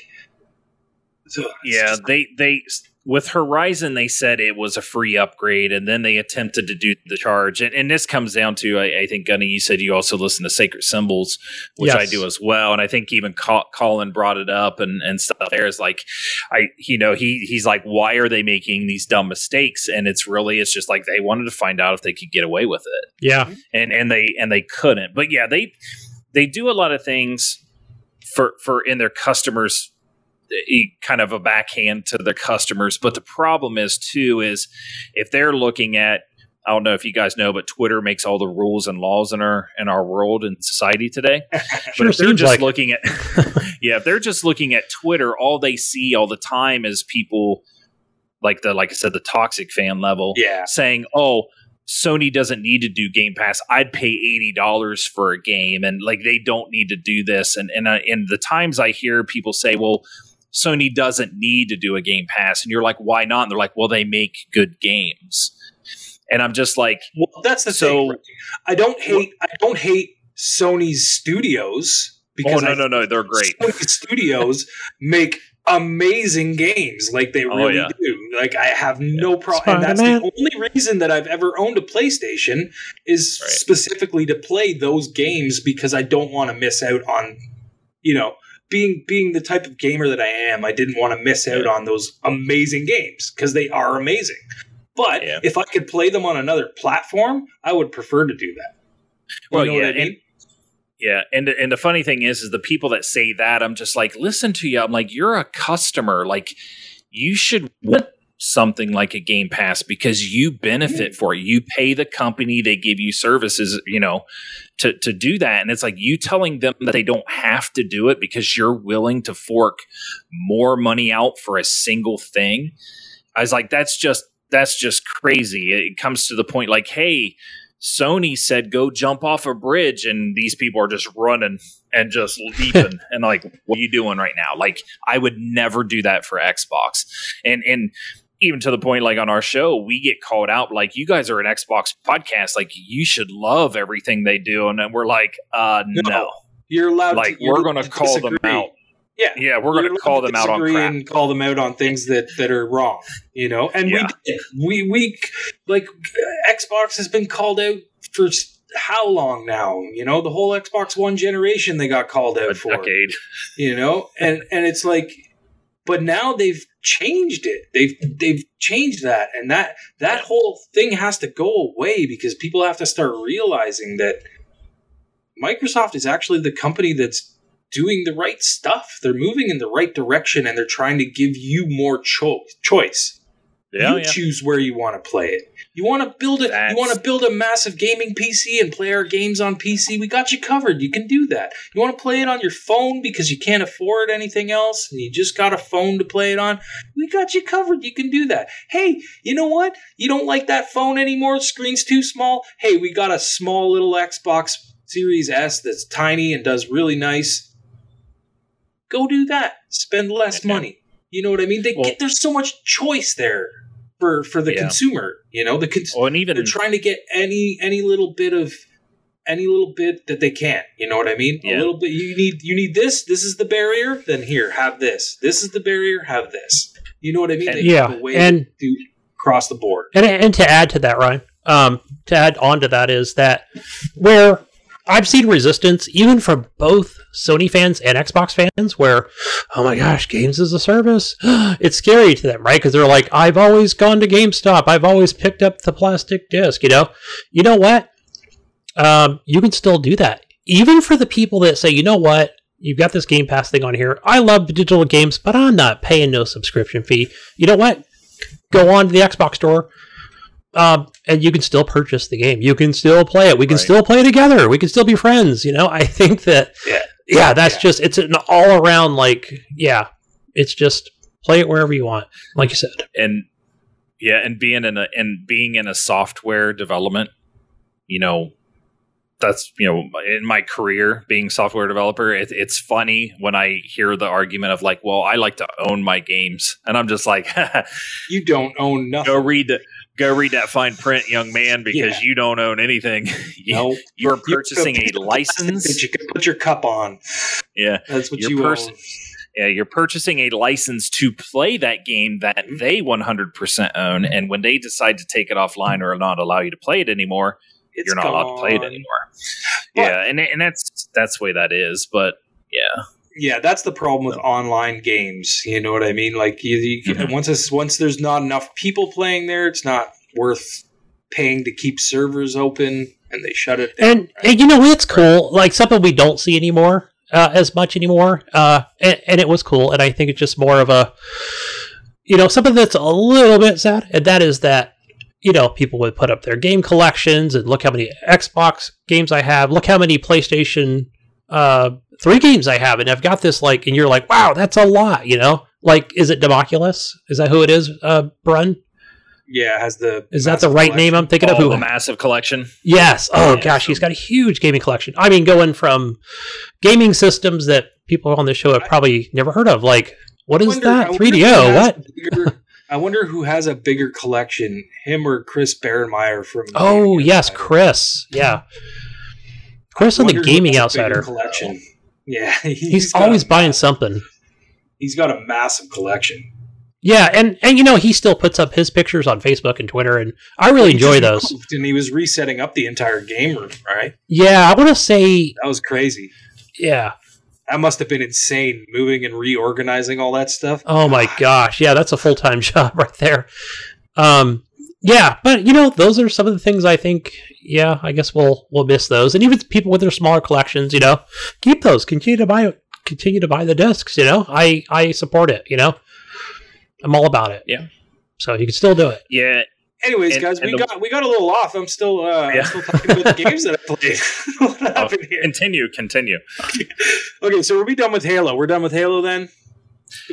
so it's Yeah, just- they they with Horizon they said it was a free upgrade, and then they attempted to do the charge. And, and this comes down to I, I think Gunny, you said you also listen to Sacred Symbols, which I do as well. And I think even Colin brought it up and and stuff. There is like, I you know he he's like, why are they making these dumb mistakes? And it's really it's just like they wanted to find out if they could get away with it Yeah, and and they and they couldn't. But yeah, they they do a lot of things for for in their customers kind of a backhand to their customers. But the problem is too is if they're looking at I don't know if you guys know, but Twitter makes all the rules and laws in our in our world and society today. [LAUGHS] sure but if they're just like. looking at [LAUGHS] yeah, if they're just looking at Twitter, all they see all the time is people like the like I said, the toxic fan level yeah. saying, "Oh, Sony doesn't need to do Game Pass. I'd pay eighty dollars for a game, and like they don't need to do this." And and uh, and the times I hear people say, "Well." Sony doesn't need to do a Game Pass, and you're like, "Why not?" And they're like, "Well, they make good games," and I'm just like, Well, that's the So- thing. Ricky. I don't hate. I don't hate Sony's studios "Oh because no, I no, no, they're great." Sony studios [LAUGHS] make amazing games like they Oh, really yeah. do. Like I have no problem. And that's the only reason that I've ever owned a PlayStation is Right. specifically to play those games because I don't want to miss out on, you know, being being the type of gamer that I am. I didn't want to miss out on those amazing games because they are amazing. But Yeah. if I could play them on another platform, I would prefer to do that. You Well, know yeah, what I mean? and Yeah, and and the funny thing is, is the people that say that I'm just like, listen to you. I'm like, you're a customer. Like, you should want something like a Game Pass because you benefit for it. You pay the company, they give you services, you know, to to do that. And it's like you telling them that they don't have to do it because you're willing to fork more money out for a single thing. I was like, that's just that's just crazy. It comes to the point like, hey, Sony said go jump off a bridge, and these people are just running and just [LAUGHS] leaping and like, what are you doing right now? Like, I would never do that for Xbox. And and even to the point like on our show, we get called out like you guys are an Xbox podcast, like you should love everything they do, and then we're like, uh, no, No, You're allowed. like to, you're we're going to call them out. Yeah, Yeah, we're gonna call them out on crap. and call them out on things that that are wrong. You know, and Yeah. we we we like Xbox has been called out for how long now? You know, the whole Xbox One generation they got called out A for. decade. You know, and and it's like, but now they've changed it. They've they've changed that, and that that whole thing has to go away because people have to start realizing that Microsoft is actually the company that's doing the right stuff. They're moving in the right direction and they're trying to give you more cho- choice. Yeah, you yeah. choose where you want to play it. You want to build it. You want to build a massive gaming PC and play our games on PC. We got you covered. You can do that. You want to play it on your phone because you can't afford anything else and you just got a phone to play it on. We got you covered. You can do that. Hey, you know what? You don't like that phone anymore. Screen's too small. Hey, we got a small little Xbox Series S that's tiny and does really nice. Go do that. Spend less money. You know what I mean? They Well- get, there's so much choice there for for the Yeah. consumer. You know, the cons- Well, and even they're trying to get any any little bit of any little bit that they can. You know what I mean? Yeah. A little bit. You need you need this. This is the barrier. Then here, have this. This is the barrier. Have this. You know what I mean? And- They Yeah, have a way and- to cross the board. And and to add to that, Ryan, um, to add on to that is that where I've seen resistance even from both Sony fans and Xbox fans, where oh my gosh, games as a service, [GASPS] it's scary to them, right? Because they're like, I've always gone to GameStop, I've always picked up the plastic disc, you know. You know what? Um, you can still do that, even for the people that say, you know what. You've got this Game Pass thing on here. I love digital games, but I'm not paying no subscription fee. You know what? Go on to the Xbox store, um, and you can still purchase the game. You can still play it. We can Right. still play together. We can still be friends. You know, [LAUGHS] I think that Yeah. yeah, that's Yeah. just it's an all around like yeah, it's just play it wherever you want, like you said. and yeah, and being in a and being in a software development, you know, that's you know, in my career being software developer, it, it's funny when I hear the argument of like, well, I like to own my games, and I'm just like, [LAUGHS] You don't own go nothing. read the. Go read that fine print, young man, because Yeah. you don't own anything. [LAUGHS] You- No, you're You- purchasing piece a license. that you can put your cup on. yeah, That's what You're you pers- own. yeah, you're purchasing a license to play that game that Mhm. they 100% own, and when they decide to take it offline or not allow you to play it anymore, It's you're not allowed to play it anymore. But- yeah, and and that's that's the way that is. But yeah, Yeah, that's the problem with online games. You know what I mean? Like you, you Mhm. once once there's not enough people playing there, it's not worth paying to keep servers open, and they shut it. And, and you know it's cool, like something we don't see anymore uh, as much anymore. Uh, and, and it was cool, and I think it's just more of a, you know, something that's a little bit sad, and that is that you know people would put up their game collections and look how many Xbox games I have, look how many PlayStation uh, three games I have, and I've got this like, and you're like, wow, that's a lot, you know. Like, is it Democulus? Is that who it is, uh, Brun? Yeah, has the Is that the massive right name I'm thinking of? Who the massive collection. Yes. Oh Yeah, gosh, so- he's got a huge gaming collection. I mean, going from gaming systems that people on the show have probably never heard of. Like, what I is wonder- that? 3DO? who What? bigger- I wonder who has a bigger collection, him or Chris Barenmeyer from. Oh Gaming yes, Outsider. Chris. Yeah, Chris on the Gaming has a bigger Outsider. collection. Yeah, [LAUGHS] He's got always a buying something. He's got a massive collection. Yeah, and and you know he still puts up his pictures on Facebook and Twitter, and I really He enjoy those. and he was resetting up the entire game room. Right, Yeah, I want to say that was crazy. yeah. That must have been insane, moving and reorganizing all that stuff. Oh my [SIGHS] gosh, yeah, that's a full time [LAUGHS] job right there. Um, yeah, but you know, those are some of the things I think. Yeah, I guess we'll we'll miss those, and even people with their smaller collections, you know, keep those. Continue to buy continue to buy the discs. You know, I I support it. You know, I'm all about it. Yeah. so you can still do it. Yeah, Anyways, And- guys, and we the- got we got a little off. I'm still uh, Yeah. I'm still talking about the games that I played. [LAUGHS] what happened here? continue, continue. Okay, so we're be done with Halo. We're done with Halo then.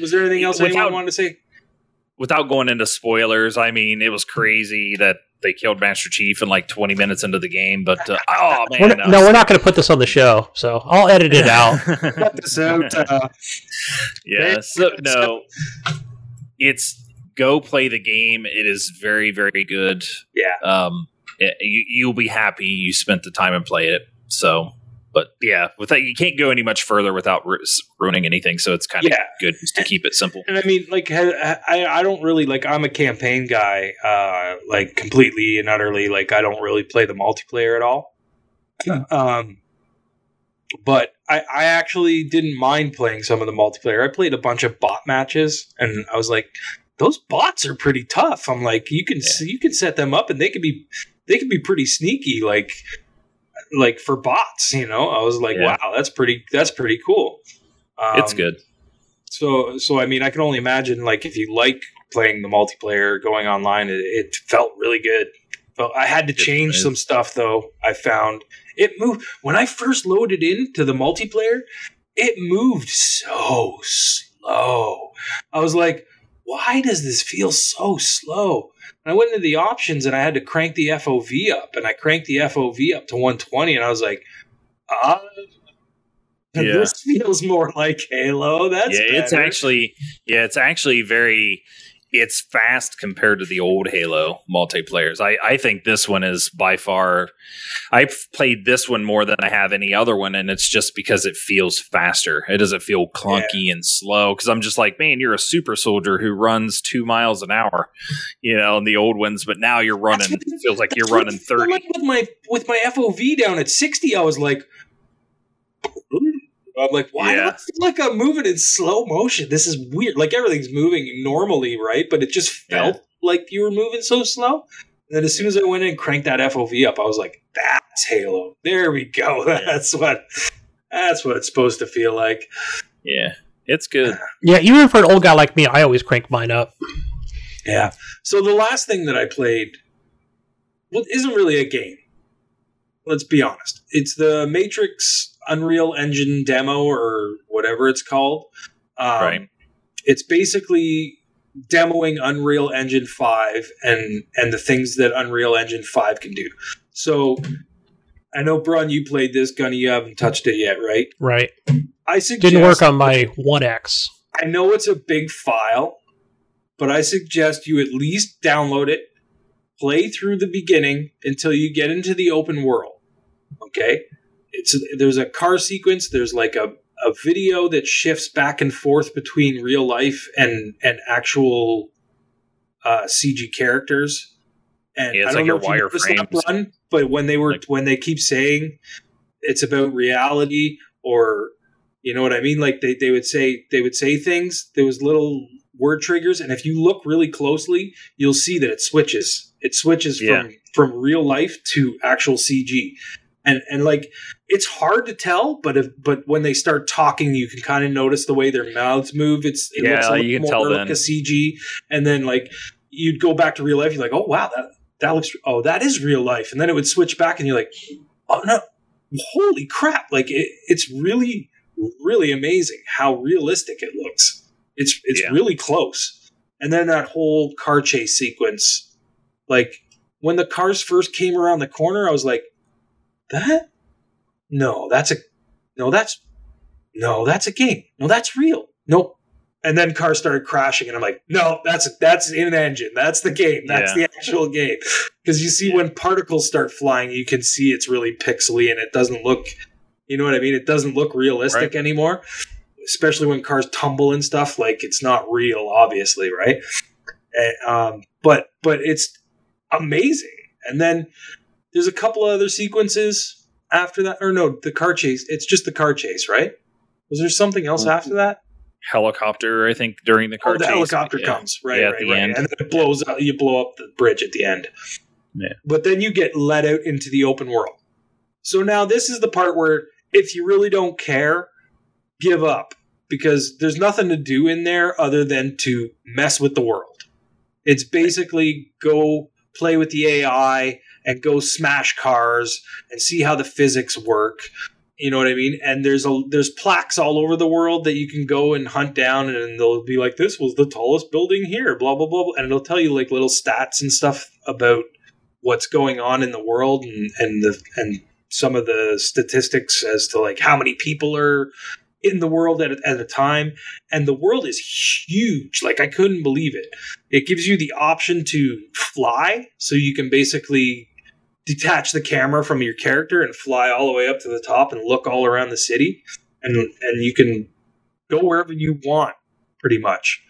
Was there anything else Without- anyone wanted to say? Without going into spoilers, I mean, it was crazy that they killed Master Chief in like 20 minutes into the game. But uh, oh [LAUGHS] We're man, not- no, we're not going to put this on the show, so I'll edit it out. [LAUGHS] Cut this out. Uh, [LAUGHS] yeah. So no, it's go play the game. It is very, very good. yeah. Um, it- you, you'll be happy you spent the time and play it. So, but yeah, with that, you can't go any much further without ru- ruining anything. So it's kind of Yeah. good just to keep it simple. And I mean, like, I, I don't really like. I'm a campaign guy, uh, like completely and utterly. Like, I don't really play the multiplayer at all. Um, but I, I actually didn't mind playing some of the multiplayer. I played a bunch of bot matches, and I was like, those bots are pretty tough. I'm like, you can s you can set them up, and they could be they could be pretty sneaky, like like for bots. You know, I was like, Yeah. wow, that's pretty that's pretty cool. Um, it's good. so, so I mean, I can only imagine like if you like playing the multiplayer, going online, it, it felt really good. But I had to Good, change some stuff though. I found it moved when I first loaded into the multiplayer. It moved so slow. I was like, why does this feel so slow? And I went into the options and I had to crank the FOV up, and I cranked the FOV up to 120, and I was like, ah. Yeah. This [LAUGHS] feels more like Halo. That's yeah, it's actually yeah, it's actually very it's fast compared to the old Halo multiplayers. I, I think this one is by far I've played this one more than I have any other one, and it's just because it feels faster. It doesn't feel clunky and slow. Because I'm just like, man, you're a super soldier who runs two miles an hour, [LAUGHS] you know, in the old ones, but now you're running. What- It feels like you're running thirty. like with my with my FOV down at sixty, I was like, I'm like, why do I feel like I'm moving in slow motion? This is weird. Like everything's moving normally, right? But it just felt like you were moving so slow. And then as soon as I went in and cranked that FOV up, I was like, that's Halo. There we go. [LAUGHS] That's what that's what it's supposed to feel like. Yeah, it's good. [SIGHS] Yeah, even for an old guy like me, I always crank mine up. Yeah. So the last thing that I played well, isn't really a game. Let's be honest. It's the Matrix Unreal Engine demo or whatever it's called. Um, Right. It's basically demoing Unreal Engine 5 and and the things that Unreal Engine 5 can do. So I know Braun, you played this, Gunny, you haven't touched it yet, right? Right. I suggest Didn't work on my One X. I know it's a big file, but I suggest you at least download it, play through the beginning until you get into the open world. Okay? It's there's a car sequence, there's like a, a video that shifts back and forth between real life and and actual uh, CG characters. And Yeah, it's I don't like know your if you noticed that run, but when they were Like- when they keep saying it's about reality or you know what I mean? Like they, they would say they would say things. There was little word triggers, and if you look really closely, you'll see that it switches. It switches Yeah. from from real life to actual CG, and and like it's hard to tell, but if but when they start talking, you can kind of notice the way their mouths move. It's it Yeah, looks little you can more tell like then. a CG, and then like you'd go back to real life. You're like, oh wow, that that looks oh that is real life, and then it would switch back, and you're like, oh no, holy crap! Like it, it's really really amazing how realistic it looks. It's it's Yeah. really close. And then that whole car chase sequence, like when the cars first came around the corner, I was like, that? No, that's a no, that's no, that's a game. No, that's real. Nope. And then cars started crashing, and I'm like, no, that's that's in an engine. That's the game. That's Yeah. the actual game. Because you see, when particles start flying, you can see it's really pixely, and it doesn't look you know what I mean? It doesn't look realistic anymore, especially when cars tumble and stuff. Like it's not real, obviously, right? And, um, but but it's amazing. And then there's a couple other sequences after that, or no, the car chase. It's just the car chase, right? Was there something else mm-hmm. after that? Helicopter, I think, during the car Oh, the chase. helicopter Yeah. comes right, Yeah, at the right, end. and then it blows up. You blow up the bridge at the end. Yeah. But then you get let out into the open world. So now this is the part where, if you really don't care, give up because there's nothing to do in there other than to mess with the world. It's basically go play with the AI and go smash cars and see how the physics work. You know what I mean? And there's a there's plaques all over the world that you can go and hunt down, and they'll be like, "This was the tallest building here," blah blah blah, and it'll tell you like little stats and stuff about what's going on in the world and and the and some of the statistics as to like how many people are in the world at at a time and the world is huge like i couldn't believe it it gives you the option to fly so you can basically detach the camera from your character and fly all the way up to the top and look all around the city and and you can go wherever you want pretty much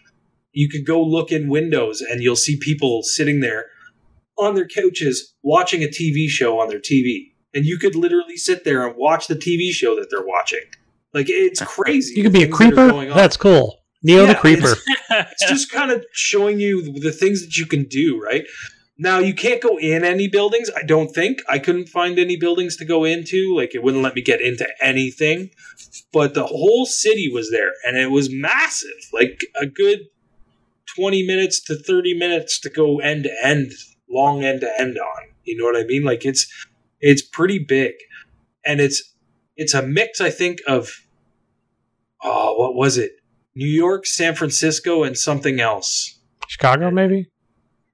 you could go look in windows and you'll see people sitting there on their couches watching a TV show on their TV and you could literally sit there and watch the TV show that they're watching like it's [LAUGHS] crazy You could be a things that creeper. going. That's cool. Neo the Yeah, creeper. [LAUGHS] it's just kind of showing you the things that you can do, right? Now you can't go in any buildings. I don't think I couldn't find any buildings to go into. Like it wouldn't let me get into anything. But the whole city was there, and it was massive. Like a good twenty minutes to thirty minutes to go end to end, long end to end on. You know what I mean? Like it's it's pretty big, and it's it's a mix. I think of oh, what was it? New York, San Francisco, and something else. Chicago, maybe.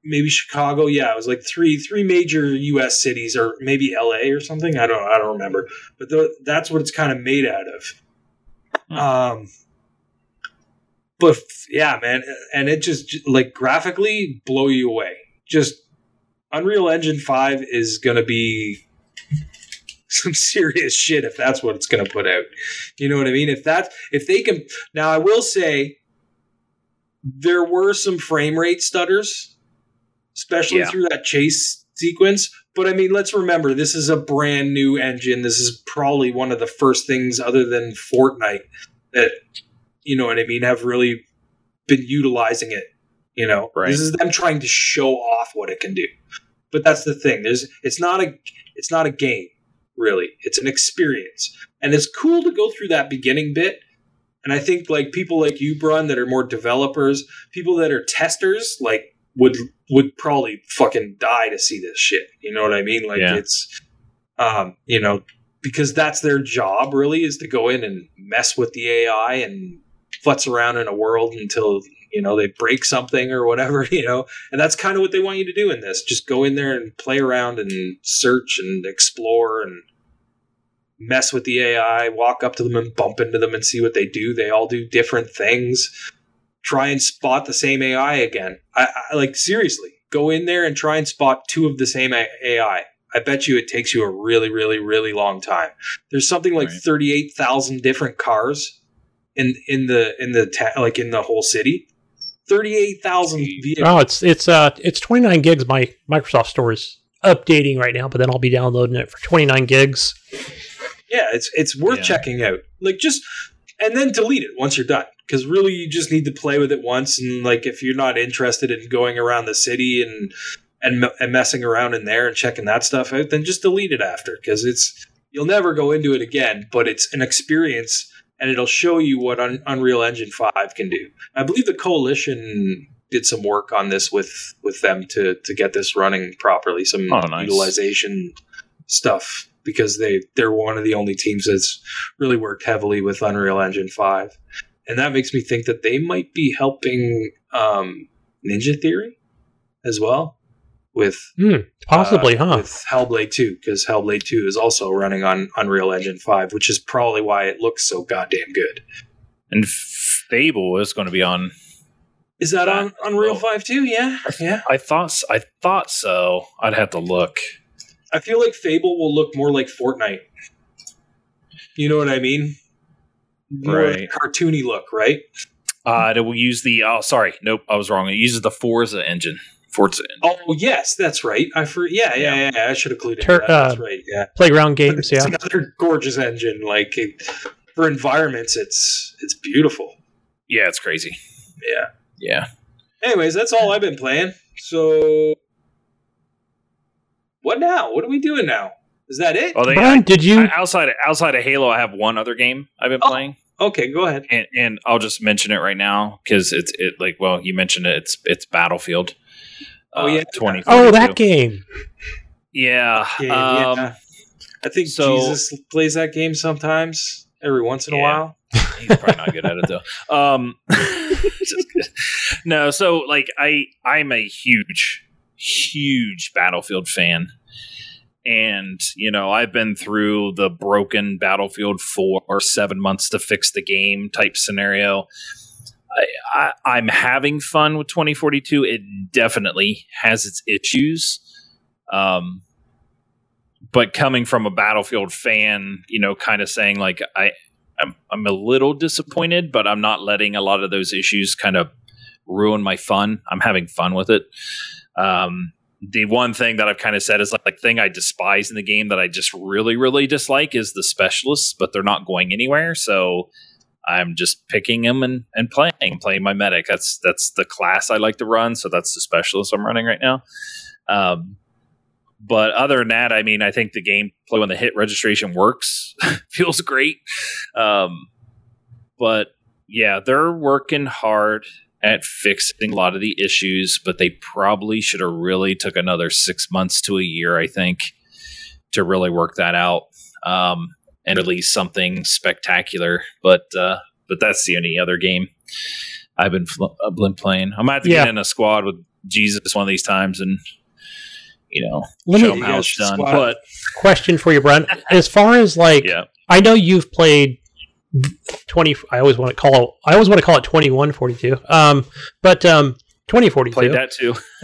Maybe Chicago. Yeah, it was like three three major U.S. cities, or maybe L.A. or something. I don't I don't remember, but th- that's what it's kind of made out of. Hmm. Um, but yeah, man, and it just like graphically blow you away. Just Unreal Engine Five is gonna be [LAUGHS] some serious shit if that's what it's gonna put out. You know what I mean? If that if they can now, I will say there were some frame rate stutters, especially Yeah. through that chase sequence. But I mean, let's remember this is a brand new engine. This is probably one of the first things other than Fortnite that you know what I mean have really been utilizing it. You know, Right. this is them trying to show off what it can do. But that's the thing. There's it's not a it's not a game really. It's an experience, and it's cool to go through that beginning bit. And I think like people like you, Brun, that are more developers, people that are testers, like would would probably fucking die to see this shit. You know what I mean? Like Yeah. it's, um, you know, because that's their job really is to go in and mess with the AI and futz around in a world until you know they break something or whatever. [LAUGHS] You know, and that's kind of what they want you to do in this. Just go in there and play around and search and explore and mess with the AI, walk up to them and bump into them and see what they do. They all do different things. Try and spot the same AI again. I, I like seriously go in there and try and spot two of the same AI. I bet you it takes you a really, really, really long time. There's something like Right. thirty-eight thousand different cars in in the in the ta- like in the whole city. Thirty-eight thousand Jeez. vehicles. Oh, it's it's uh it's 29 gigs. My Microsoft Store is updating right now, but then I'll be downloading it for 29 gigs. Yeah, it's it's worth Yeah. checking out. Like just and then delete it once you're done. Because really, you just need to play with it once, and like if you're not interested in going around the city and and, and messing around in there and checking that stuff out, then just delete it after. Because it's you'll never go into it again. But it's an experience, and it'll show you what Un- Unreal Engine Five can do. I believe the coalition did some work on this with with them to to get this running properly. Some Oh, nice. utilization stuff because they they're one of the only teams that's really worked heavily with Unreal Engine Five, and that makes me think that they might be helping um, Ninja Theory as well with Possibly, uh, huh? with Hellblade Two because Hellblade Two is also running on Unreal Engine Five, which is probably why it looks so goddamn good. And Fable is going to be on. Is that on Unreal Oh. Five too? Yeah, yeah. I thought s- I thought so. I'd have to look. I feel like Fable will look more like Fortnite. You know what I mean? More Right. cartoony look, right? Uh, it will use the. Oh, sorry. Nope, I was wrong. It uses the Forza engine. Forza engine. Oh yes, that's right. I for yeah, yeah, yeah. yeah, I should have clued into Tur- that. That's uh, right. Yeah, Playground games, it's yeah. another gorgeous engine. Like it, for environments, it's it's beautiful. Yeah, it's crazy. Yeah. Yeah. Anyways, that's all I've been playing. So, what now? What are we doing now? Is that it? Well, they, Brian, I- did you? I- outside of, outside of Halo, I have one other game I've been Oh. playing, Okay, go ahead. and, and I'll just mention it right now because it's it like well you mentioned it. It's it's Battlefield. Oh, yeah. twenty. Oh, that game. Yeah. Yeah, um, yeah. I think so- Jesus plays that game sometimes, every once in a while. [LAUGHS] He's probably not good at it though. Um, [LAUGHS] no, so like I, I'm a huge, huge Battlefield fan, and you know I've been through the broken Battlefield four or seven months to fix the game type scenario. I, I, I'm having fun with 2042. It definitely has its issues. Um, but coming from a Battlefield fan, you know, kind of saying like I, I'm, I'm a little disappointed, but I'm not letting a lot of those issues kind of ruin my fun. I'm having fun with it. Um, the one thing that I've kind of said is like the thing I despise in the game that I just really, really dislike is the specialists, but they're not going anywhere. So I'm just picking them and, and playing, playing my medic. That's that's the class I like to run. So that's the specialist I'm running right now. Um, but other than that, I mean, I think the gameplay when the hit registration works [LAUGHS] feels great. Um, but yeah, they're working hard at fixing a lot of the issues, but they probably should have really took another six months to a year, I think, to really work that out um, and release something spectacular. But uh, but that's the only other game I've been fl- uh, been playing. I'm about to Yeah. get in a squad with Jesus one of these times and. You know, Let show me him how it's done. squad. But question for you, Brent. As far as like, yeah, I know you've played twenty. I always want to call. I always want to call it twenty one forty two. Um, but um, twenty forty played that too. [LAUGHS] [LAUGHS]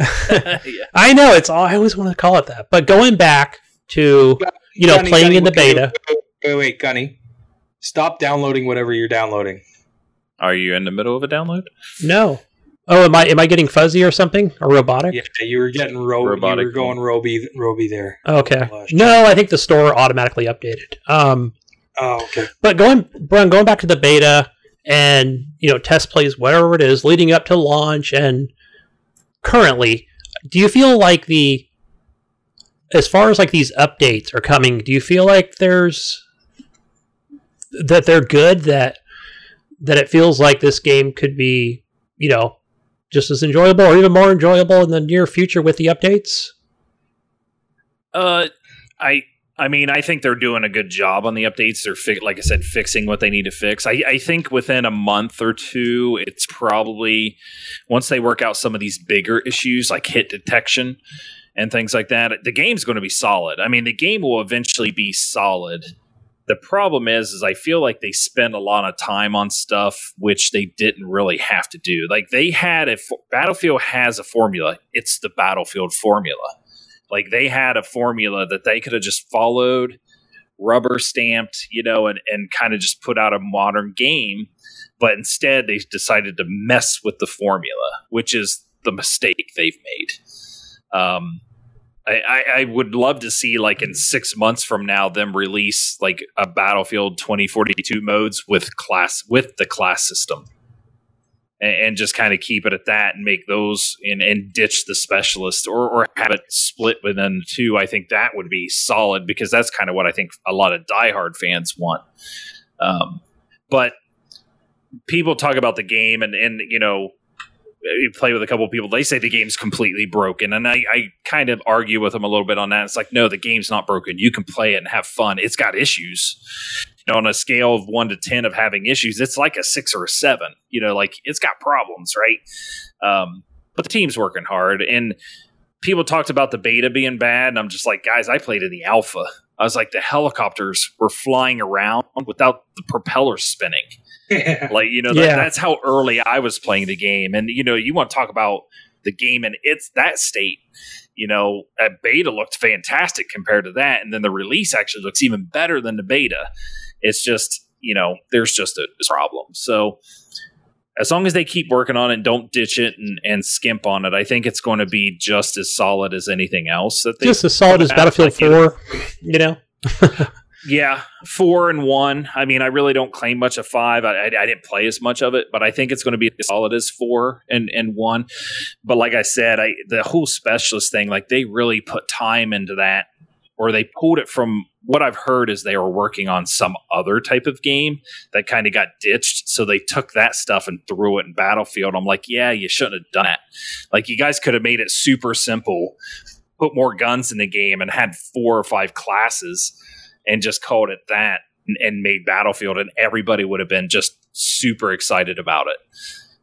yeah. I know it's all. I always want to call it that. But going back to you know Gunny, playing Gunny, in the wait, beta. Wait, wait, wait, Gunny. Stop downloading whatever you're downloading. Are you in the middle of a download? No. Oh, am I am I getting fuzzy or something or robotic? Yeah, you were getting ro- Robotic You were going Roby, Roby there. Okay. Gosh. No, I think the store automatically updated. Um, Oh, okay. but going, Brian, going back to the beta and you know test plays, whatever it is, leading up to launch and currently, do you feel like the as far as like these updates are coming, do you feel like there's that they're good that that it feels like this game could be you know just as enjoyable or even more enjoyable in the near future with the updates? Uh, I I mean, I think they're doing a good job on the updates. They're fi- like I said, fixing what they need to fix. I, I think within a month or two, it's probably once they work out some of these bigger issues like hit detection and things like that, the game's going to be solid. I mean, the game will eventually be solid. The problem is, is I feel like they spend a lot of time on stuff which they didn't really have to do. Like they had a Battlefield has a formula. It's the Battlefield formula. Like they had a formula that they could have just followed, rubber stamped, you know, and, and kind of just put out a modern game. But instead, they decided to mess with the formula, which is the mistake they've made. Um, I, I, I would love to see, like, in six months from now, them release like a Battlefield 2042 modes with class with the class system and, just kind of keep it at that and make those and, and ditch the specialist or, or have it split within the two. I think that would be solid because that's kind of what I think a lot of diehard fans want. Um, but people talk about the game and, and you know, you play with a couple of people, they say the game's completely broken. And I, I kind of argue with them a little bit on that. It's like, no, the game's not broken. You can play it and have fun. It's got issues you know, on a scale of one to 10 of having issues, it's like a six or a seven, you know, like it's got problems, right? Um, but the team's working hard. And people talked about the beta being bad. And I'm just like, guys, I played in the alpha. I was like, the helicopters were flying around without the propellers spinning. [LAUGHS] Like, you know, that, Yeah. that's how early I was playing the game. And, you know, you want to talk about the game and its that state. You know, a beta looked fantastic compared to that. And then the release actually looks even better than the beta. It's just, you know, there's just a problem. So as long as they keep working on it and don't ditch it and, and skimp on it, I think it's going to be just as solid as anything else that they Just as solid as. Battlefield Four, you know. [LAUGHS] yeah, four and one. I mean, I really don't claim much of five. I, I, I didn't play as much of it, but I think it's going to be as solid as four and, and one. But like I said, I the whole specialist thing, like they really put time into that or they pulled it from what I've heard is they were working on some other type of game that kind of got ditched. So they took that stuff and threw it in Battlefield. I'm like, yeah, you shouldn't have done it. Like, you guys could have made it super simple, put more guns in the game, and had four or five classes and just called it that and, and made Battlefield, and everybody would have been just super excited about it.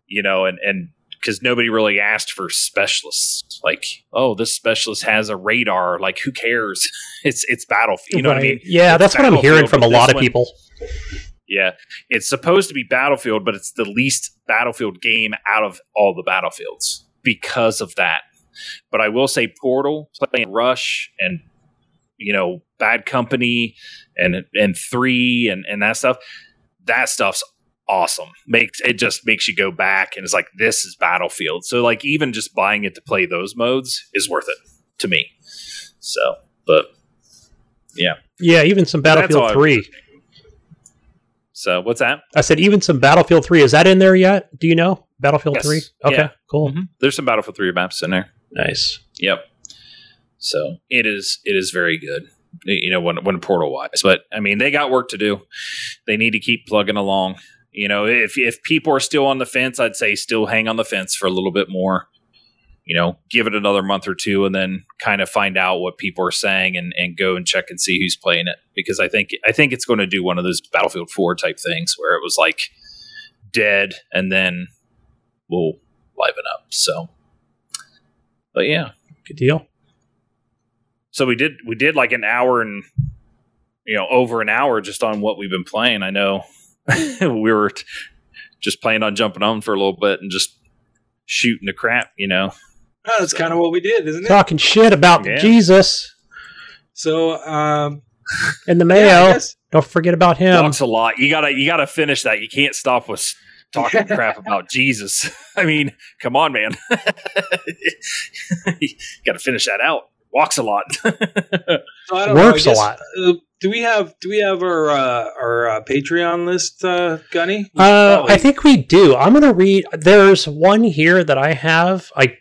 You know, and, and, because nobody really asked for specialists. Like, oh, this specialist has a radar. Like, who cares? [LAUGHS] It's it's battlefield. You know what I mean? Yeah, It's that's what I'm hearing from a lot of one- people. Yeah, it's supposed to be Battlefield, but it's the least Battlefield game out of all the Battlefields because of that. But I will say, Portal, playing Rush, and you know, Bad Company, and and Three, and and that stuff. That stuff's awesome. Makes it just makes you go back and it's like this is Battlefield. So like even just buying it to play those modes is worth it to me. So, but Yeah, yeah, even some Battlefield 3. so what's that? I said even some Battlefield 3. Is that in there yet? Do you know? Battlefield Yes. 3? Okay, Yeah. cool. Mhm. There's some Battlefield 3 maps in there. Nice. Yep. So it is it is very good. You know, when when portal wise. But I mean they got work to do. They need to keep plugging along. You know, if if people are still on the fence, I'd say still hang on the fence for a little bit more. You know, give it another month or two and then kind of find out what people are saying and, and go and check and see who's playing it. Because I think I think it's going to do one of those Battlefield 4 type things where it was like dead and then we'll liven up. So but yeah. Good deal. so we did we did like an hour and you know over an hour just on what we've been playing i know [LAUGHS] we were t- just planning on jumping on for a little bit and just shooting the crap you know Oh, that's kind of what we did, isn't it? Talking shit about Yeah. Jesus So, um, and the yeah, mayo. guess- Don't forget about him. talks a lot you gotta you gotta finish that you can't stop with talking [LAUGHS] crap about jesus [LAUGHS] i mean come on man you gotta finish that out walks a lot so I don't Works a know, I guess, lot. Uh, do we have do we have our uh, our uh, Patreon list, uh, Gunny? Uh, I think we do. I'm going to read. There's one here that I have. I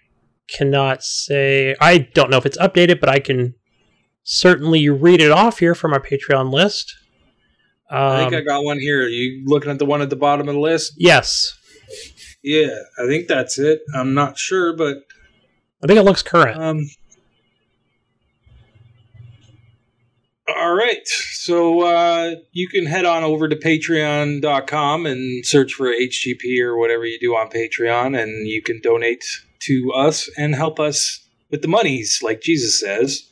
cannot say. I don't know if it's updated, but I can certainly read it off here from our Patreon list. Um, I think I got one here. Are you looking at the one at the bottom of the list? yes, Yeah, I think that's it. I'm not sure, but I think it looks current. um. All right, so uh, you can head on over to patreon.com and search for HGP or whatever you do on Patreon, and you can donate to us and help us with the monies, like Jesus says.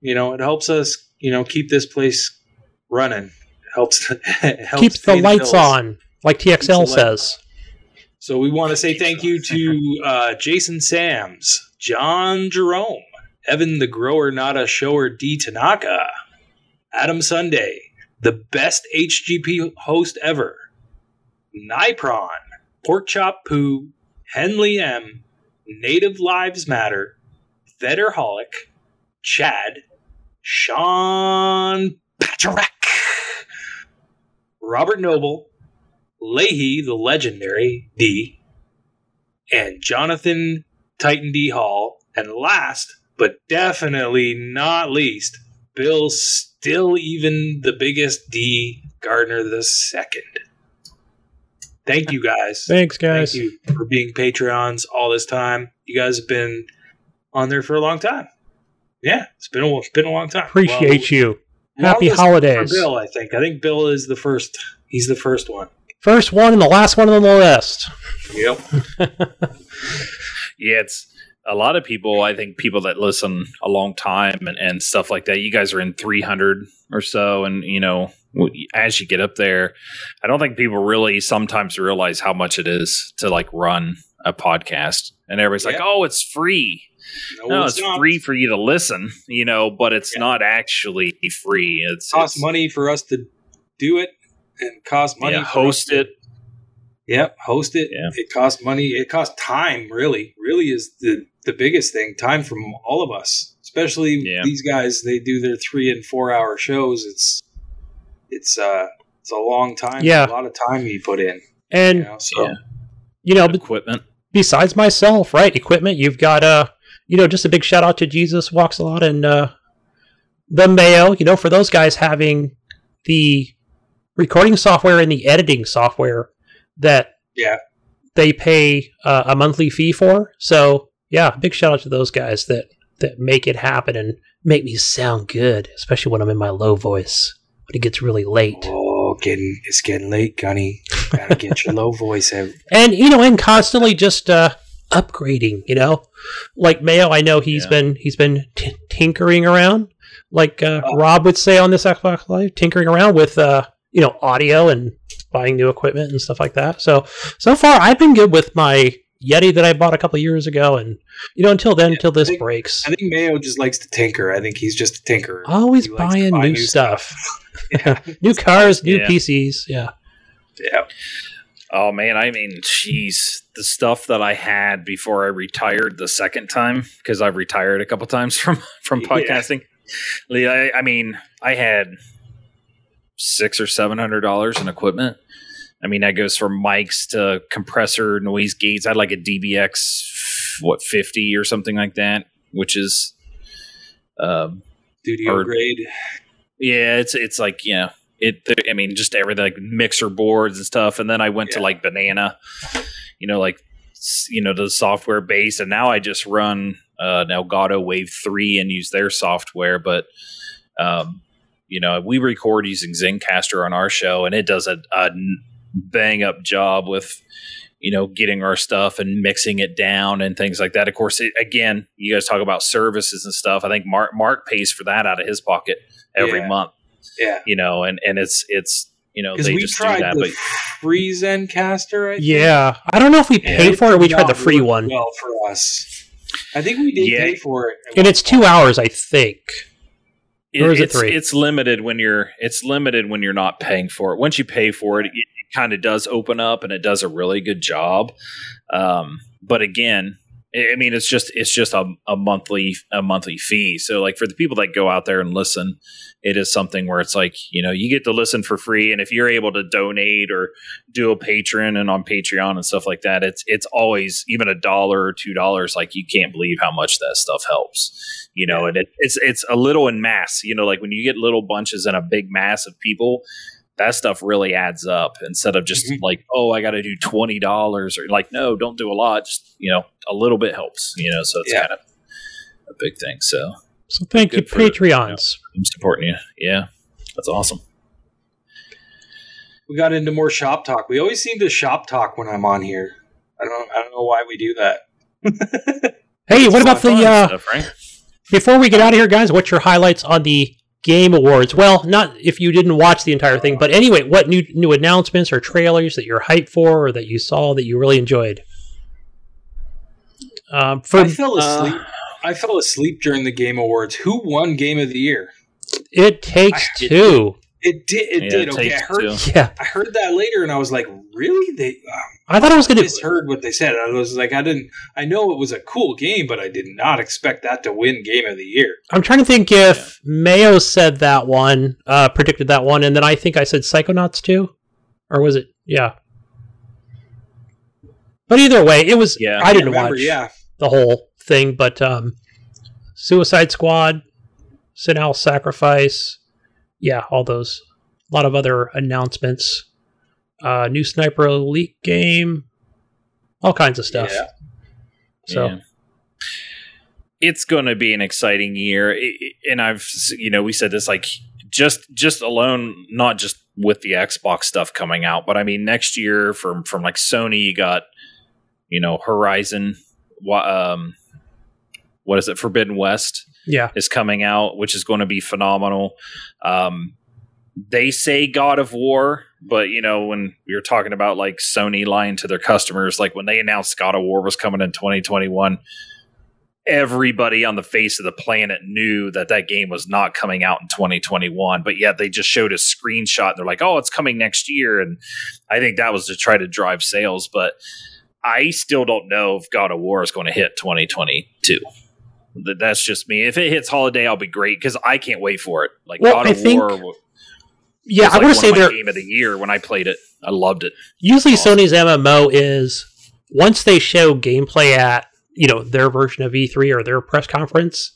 You know, it helps us, you know, keep this place running. Helps, [LAUGHS] helps Keeps the lights bills. on, like TXL says. So we want to say thank you to uh, Jason Sams, John Jerome, Evan the Grower Nada Shower D Tanaka, Adam Sunday, the best HGP host ever, Nipron, Pork Chop Poo, Henley M, Native Lives Matter, Vetterholic, Chad, Sean Patrick, Robert Noble, Leahy, the legendary D, and Jonathan Titan D Hall, and last but definitely not least, Bill still even the biggest D Gardner the second. Thank you guys. Thanks, guys. Thank you for being Patreons all this time. You guys have been on there for a long time. Yeah, it's been a, it's been a long time. Appreciate you. Happy holidays. For Bill, I think. I think Bill is the first. He's the first one. First one and the last one on the list. Yep. [LAUGHS] Yeah, it's a lot of people. I think people that listen a long time and, and stuff like that. You guys are in 300 or so, and you know, as you get up there, I don't think people really sometimes realize how much it is to like run a podcast. And everybody's like, "Oh, it's free." No, it's, not. free for you to listen, you know, but it's Yeah. not actually free. It's It costs it's- money for us to do it, and cost money. Yeah, host to- it. Yep, host it. Yeah. It costs money. It costs time. Really, really is the the biggest thing. Time from all of us, especially Yeah. these guys. They do their three and four hour shows. It's it's uh it's a long time. Yeah. a lot of time you put in. and You And know, so Yeah. you know, Equipment. besides myself, right? Equipment. You've got uh, you know, just a big shout out to Jesus walks a lot and uh, the Mayo, you know, for those guys having the recording software and the editing software that Yeah. they pay uh, a monthly fee for. So yeah, big shout out to those guys that that make it happen and make me sound good, especially when I'm in my low voice when it gets really late. Oh, getting it's getting late, Gunny. Gotta get your low voice out. [LAUGHS] and you know and constantly just uh upgrading you know like mayo i know he's Yeah. been he's been t- tinkering around like uh, Oh. rob would say on this xbox live tinkering around with uh you know audio and buying new equipment and stuff like that so so far i've been good with my yeti that i bought a couple years ago and you know until then Yeah, until this I think- breaks I think Mayo just likes to tinker. I think he's just a tinkerer. always He buying buy new, stuff, [LAUGHS] [LAUGHS] yeah. new cars new Yeah. pcs yeah yeah. Oh man, I mean, jeez, the stuff that I had before I retired the second time because I've retired a couple times [LAUGHS] from from podcasting. Lee, I, I mean, I had six or seven hundred dollars in equipment. I mean, that goes from mics to compressor, noise gates. I had like a DBX, what fifty or something like that, which is, um, Studio Or- grade. yeah, it's it's like you know it. I mean, just everything like mixer boards and stuff. And then I went to like Banana, you know, like you know the software base. And now I just run uh, Elgato Wave Three and use their software. But um, you know, we record using Zencastr on our show, and it does a, a bang up job with you know getting our stuff and mixing it down and things like that. Of course, it, again, you guys talk about services and stuff. I think Mark Mark pays for that out of his pocket every Yeah. month Yeah. you know, and and it's it's you know they we just do that, the but free Zencastr. I think. yeah i don't know if we Yeah. paid for it or we tried the free one Well, for us, I think we did Yeah. pay for it, and it's two hours i think Or is it it's, three? It's limited when you're it's limited when you're not paying for it. Once you pay for it, it, it kind of does open up and it does a really good job. Um, but again, I mean, it's just it's just a, a monthly a monthly fee. So like for the people that go out there and listen, it is something where it's like you know you get to listen for free, and if you're able to donate or do a patron and on Patreon and stuff like that, it's it's always even a dollar or two dollars. Like you can't believe how much that stuff helps. You know, and it, it's it's a little in mass. You know, like when you get little bunches and a big mass of people, that stuff really adds up instead of just Mhm. like, oh, I got to do twenty dollars or like, no, don't do a lot. Just you know, a little bit helps. You know, so it's Yeah. kind of a big thing. So So thank you, Good for- Patreons. I'm supporting you. Yeah, that's awesome. we got into more shop talk. We always seem to shop talk when I'm on here. I don't. I don't know why we do that. [LAUGHS] [LAUGHS] Hey, what about Fun the uh, stuff, right? before we get out of here, guys? What's your highlights on the Game Awards? Well, not if you didn't watch the entire thing, but anyway, what new new announcements or trailers that you're hyped for or that you saw that you really enjoyed? Um, for I fell uh, asleep. I fell asleep during the Game Awards. Who won Game of the Year? it takes I- two. It did. It Yeah, did. it Okay, I heard. two. Yeah, I heard that later, and I was like, "Really?" They. Um, I thought I was gonna. misheard what they said. I was like, I didn't. I know it was a cool game, but I did not expect that to win Game of the Year. I'm trying to think if Mayo said that one, uh, predicted that one, and then I think I said Psychonauts too, or was it? Yeah. But either way, it was. Yeah. I didn't remember. watch Yeah, the whole thing, but um, Suicide Squad, Sinal Sacrifice, yeah, all those. A lot of other announcements. Uh, new Sniper Elite game, all kinds of stuff. Yeah. So Yeah. it's going to be an exciting year, and I've you know we said this like just just alone, not just with the Xbox stuff coming out, but I mean next year from from like Sony, you got you know Horizon, um, what is it, Forbidden West yeah, is coming out, which is going to be phenomenal. Um, they say God of War, but you know when we were talking about like Sony lying to their customers, like when they announced God of War was coming in 2021, everybody on the face of the planet knew that that game was not coming out in 2021, but yet they just showed a screenshot. And they're like, "Oh, it's coming next year," and I think that was to try to drive sales, but. I still don't know if God of War is going to hit 2022. Th- That's just me. If it hits holiday, I'll be great because I can't wait for it. Like Well, God I of think- War was yeah. I like want to say of they're game of the year when I played it. I loved it. usually Awesome. Sony's MMO is once they show gameplay at you know their version of E3 or their press conference,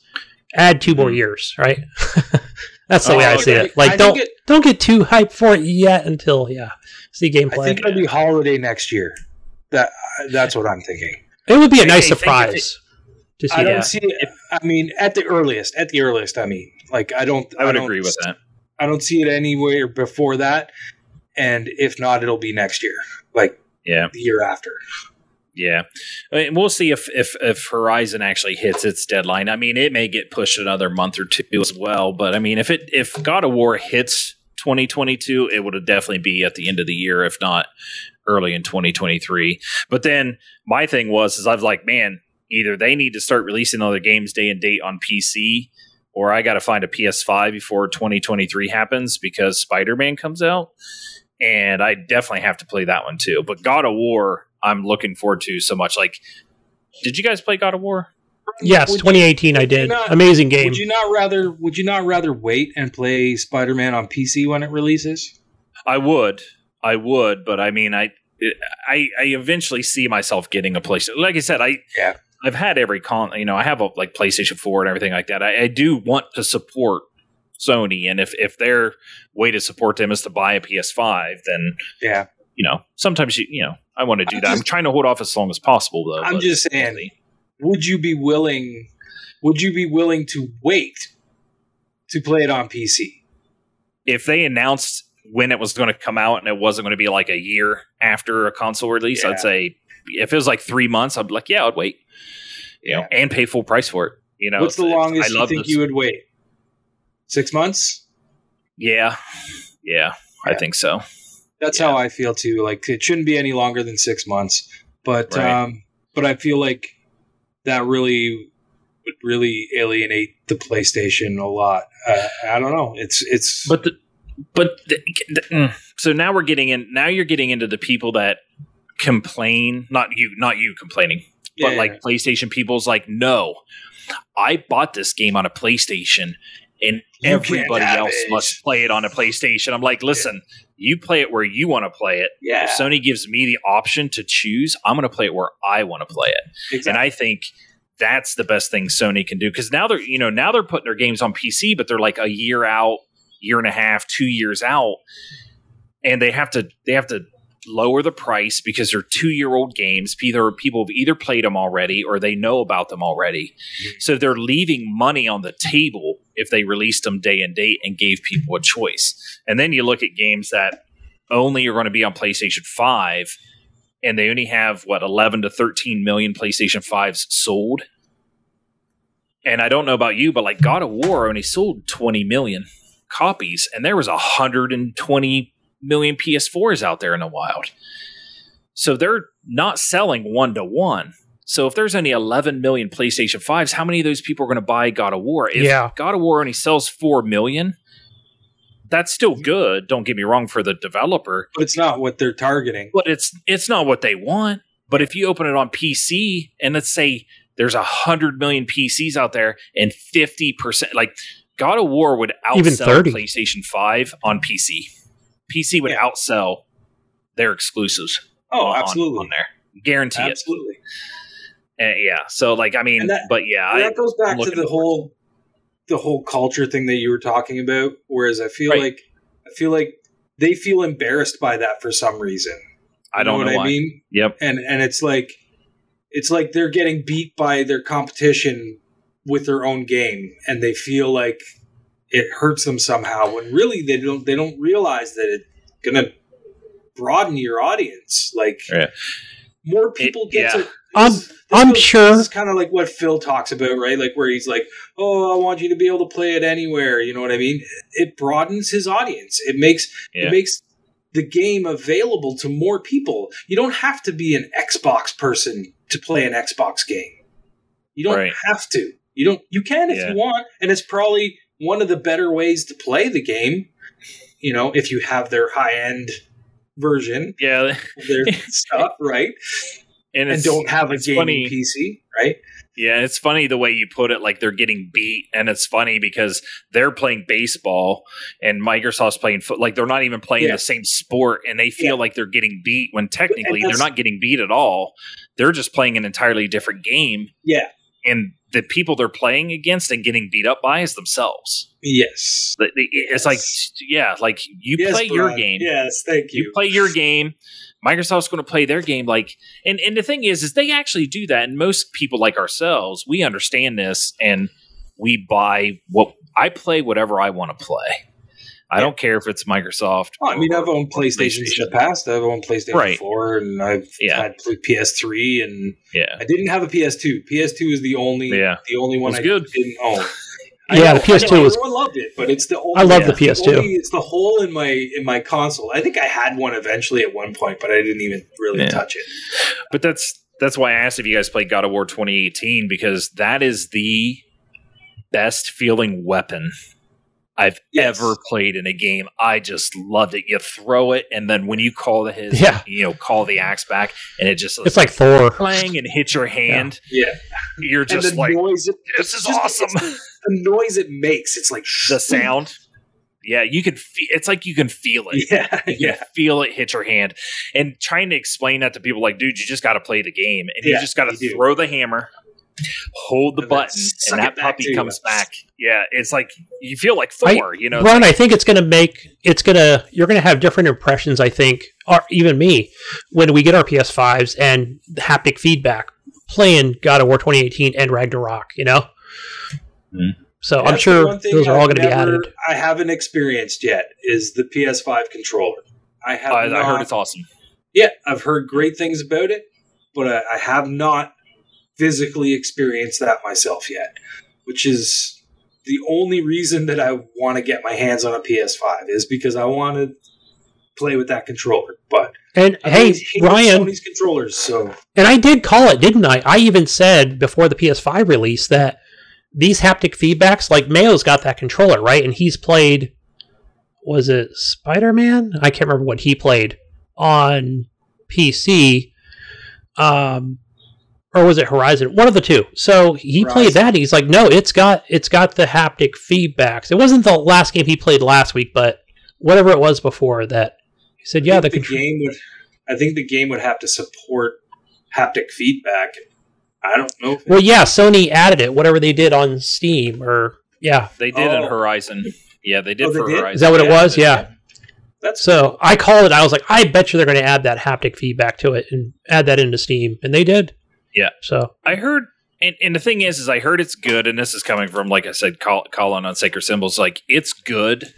add two more hmm. years, right? [LAUGHS] That's the way Oh, I see it. Like I don't it- don't get too hyped for it yet until yeah, see gameplay. I think it'll be holiday next year. That that's what I'm thinking. it would be a nice think if surprise to see I don't that. see it. I mean, at the earliest, at the earliest. I mean, like I don't. I would don't- agree with that. I don't see it anywhere before that, and if not, it'll be next year, like Yeah. the year after. Yeah, I mean, we'll see if, if if Horizon actually hits its deadline. I mean, it may get pushed another month or two as well. But I mean, if it if God of War hits 2022, it would definitely be at the end of the year, if not early in 2023. But then my thing was, is I was like, man, either they need to start releasing all their games day and date on PC, or I got to find a PS5 before 2023 happens because Spider Man comes out, and I definitely have to play that one too. But God of War, I'm looking forward to so much. Like, did you guys play God of War? Yes, Would you- 2018 I did. not- Amazing game. Would you not rather? Would you not rather wait and play Spider-Man on PC when it releases? I would, I would, but I mean, I, I, I eventually see myself getting a PlayStation. Like I said, I, Yeah. I've had every con, you know, I have a like PlayStation Four and everything like that. I, I do want to support Sony, and if if their way to support them is to buy a PS5, then Yeah, you know, sometimes you, you know, I want to do I'm that. I'm trying to hold off as long as possible, though. I'm just saying. Would you be willing? Would you be willing to wait to play it on PC? if they announced when it was going to come out and it wasn't going to be like a year after a console release, Yeah. I'd say if it was like three months, I'd be like, yeah, I'd wait. You know, and pay full price for it. You know, What's the longest I you think this- you would wait? Six months. Yeah, yeah, I think so. That's Yeah. how I feel too. Like it shouldn't be any longer than six months. But Right. um, but I feel like that really would really alienate the PlayStation a lot. Uh, I don't know. It's it's But the, but the, the- mm. so now we're getting in. Now you're getting into the people that complain. Not you, not you complaining, but Yeah, like PlayStation people's like, no, I bought this game on a PlayStation, and You everybody else it. must play it on a PlayStation. I'm like, listen, you play it where you want to play it. yeah, If Sony gives me the option to choose, I'm going to play it where I want to play it. exactly. And I think that's the best thing Sony can do because now they're you know now they're putting their games on PC, but they're like a year out, year and a half, two years out, and they have to they have to lower the price because they're two year old games. Either people have either played them already or they know about them already, mm-hmm. so they're leaving money on the table if they released them day and date and gave people a choice. And then you look at games that only are going to be on PlayStation Five and they only have what 11 to 13 million PlayStation 5s sold. And I don't know about you, but like God of War only sold 20 million copies, and there was 120 million PS4s out there in the wild. So they're not selling one to one. So if there's only 11 million PlayStation 5s, how many of those people are going to buy God of War? If Yeah. God of War only sells 4 million, that's still good, don't get me wrong for the developer, but it's not what they're targeting. but it's it's not what they want. But if you open it on PC and let's say there's a hundred million PCs out there and fifty percent like God of War would Even outsell 30. PlayStation Five on PC. PC would Yeah. outsell their exclusives. Oh, on- absolutely, on, there, guarantee absolutely. it. Uh, yeah, so like I mean, that- but yeah, I, that goes back to the whole the whole culture thing that you were talking about. Whereas I feel Right. like I feel like they feel embarrassed by that for some reason. I don't know, what why. I mean. Yep. And and it's like it's like they're getting beat by their competition with their own game, and they feel like it hurts them somehow. When really they don't they don't realize that it's gonna broaden your audience. Like Yeah. more people get yeah. to. I'm- this- this I'm goes- sure- This is kind of like what Phil talks about, right? Like where he's like, "Oh, I want you to be able to play it anywhere." You know what I mean? It broadens his audience. It makes Yeah. it makes the game available to more people. You don't have to be an Xbox person to play an Xbox game. You don't Right. have to. You don't. You can if Yeah. you want, and it's probably one of the better ways to play the game. You know, if you have their high end version Yeah, their [LAUGHS] stuff, right? and, And don't have a gaming funny. PC, right? Yeah, it's funny the way you put it. Like they're getting beat, and it's funny because they're playing baseball and Microsoft's playing foot. Like they're not even playing Yeah. the same sport, and they feel Yeah. like they're getting beat when technically they're not getting beat at all. They're just playing an entirely different game, Yeah. and the people they're playing against and getting beat up by is themselves. Yes. It's like, yeah, like you Yes, play your game. Yes, thank You you. play your game. Microsoft's going to play their game. Like, and and the thing is, is they actually do that. And most people like ourselves, we understand this, and we buy what I play, whatever I want to play. I don't care if it's Microsoft. Oh, I mean, I've owned PlayStations in the past. I've owned PlayStation Right. 4, and I've Yeah. had PS3, and yeah, I didn't have a PS2. PS2 is the only, Yeah. the only one I good. didn't own. [LAUGHS] Yeah, the PS2 know, was- Everyone loved it, but it's the only. I love Yeah. the PS2. only- it's the hole in my in my console. I think I had one eventually at one point, but I didn't even really Yeah. touch it. but that's that's why I asked if you guys played God of War 2018 because that is the best feeling weapon I've Yes. ever played in a game. I just loved it. You throw it, and then when you call the his, Yeah. you know, call the axe back, and it just It's like Thor. playing and hit your hand. Yeah, You're just like, noise. It, this is just- awesome. [LAUGHS] The noise it makes. It's like the [LAUGHS] sound. Yeah, you can. Fe- it's like you can feel it. Yeah, You yeah. can feel it hit your hand. And trying to explain that to people, like, dude, you just got to play the game, and Yeah, you just got to you do. throw the hammer, hold the And button, and that puppy to you. comes back. Yeah, it's like you feel like I- you know, Ron, I think it's going to make it's going to you're going to have different impressions. I think, or even me, when we get our PS5s and the haptic feedback playing God of War 2018 and Ragnarok. You know, Hmm. so I'm sure those are all going to be added. I haven't experienced yet is the PS5 controller. I have. I, I heard it's awesome. Yeah, I've heard great things about it, but I, I have not physically experienced that myself yet, which is the only reason that I want to get my hands on a PS5 is because I want to play with that controller. But And I've hey, Ryan, Sony's controllers, so and I did call it, didn't I? I even said before the PS5 release that these haptic feedbacks, like Mayo's got that controller, right? And he's played, was it Spider Man? I can't remember what he played on PC. Um, or was it Horizon? One of the two. So he played that. And he's like, no, it's got it's got the haptic feedbacks. It wasn't the last game he played last week, but whatever it was before that. He said, yeah, I the think control. game would. I think the game would have to support haptic feedback. I don't know. If Well, yeah, Sony added it. Whatever they did on Steam, or yeah. They did in Oh. Horizon. Yeah, they did Oh, they for did? Horizon. Is that what it was? they- Yeah. that's So I called it. I was like, I bet you they're going to add that haptic feedback to it and add that into Steam, and they did. Yeah. So I heard, and, and the thing is, is I heard it's good, and this is coming from, like I said, Col- Colin on Sacred Symbols. Like it's good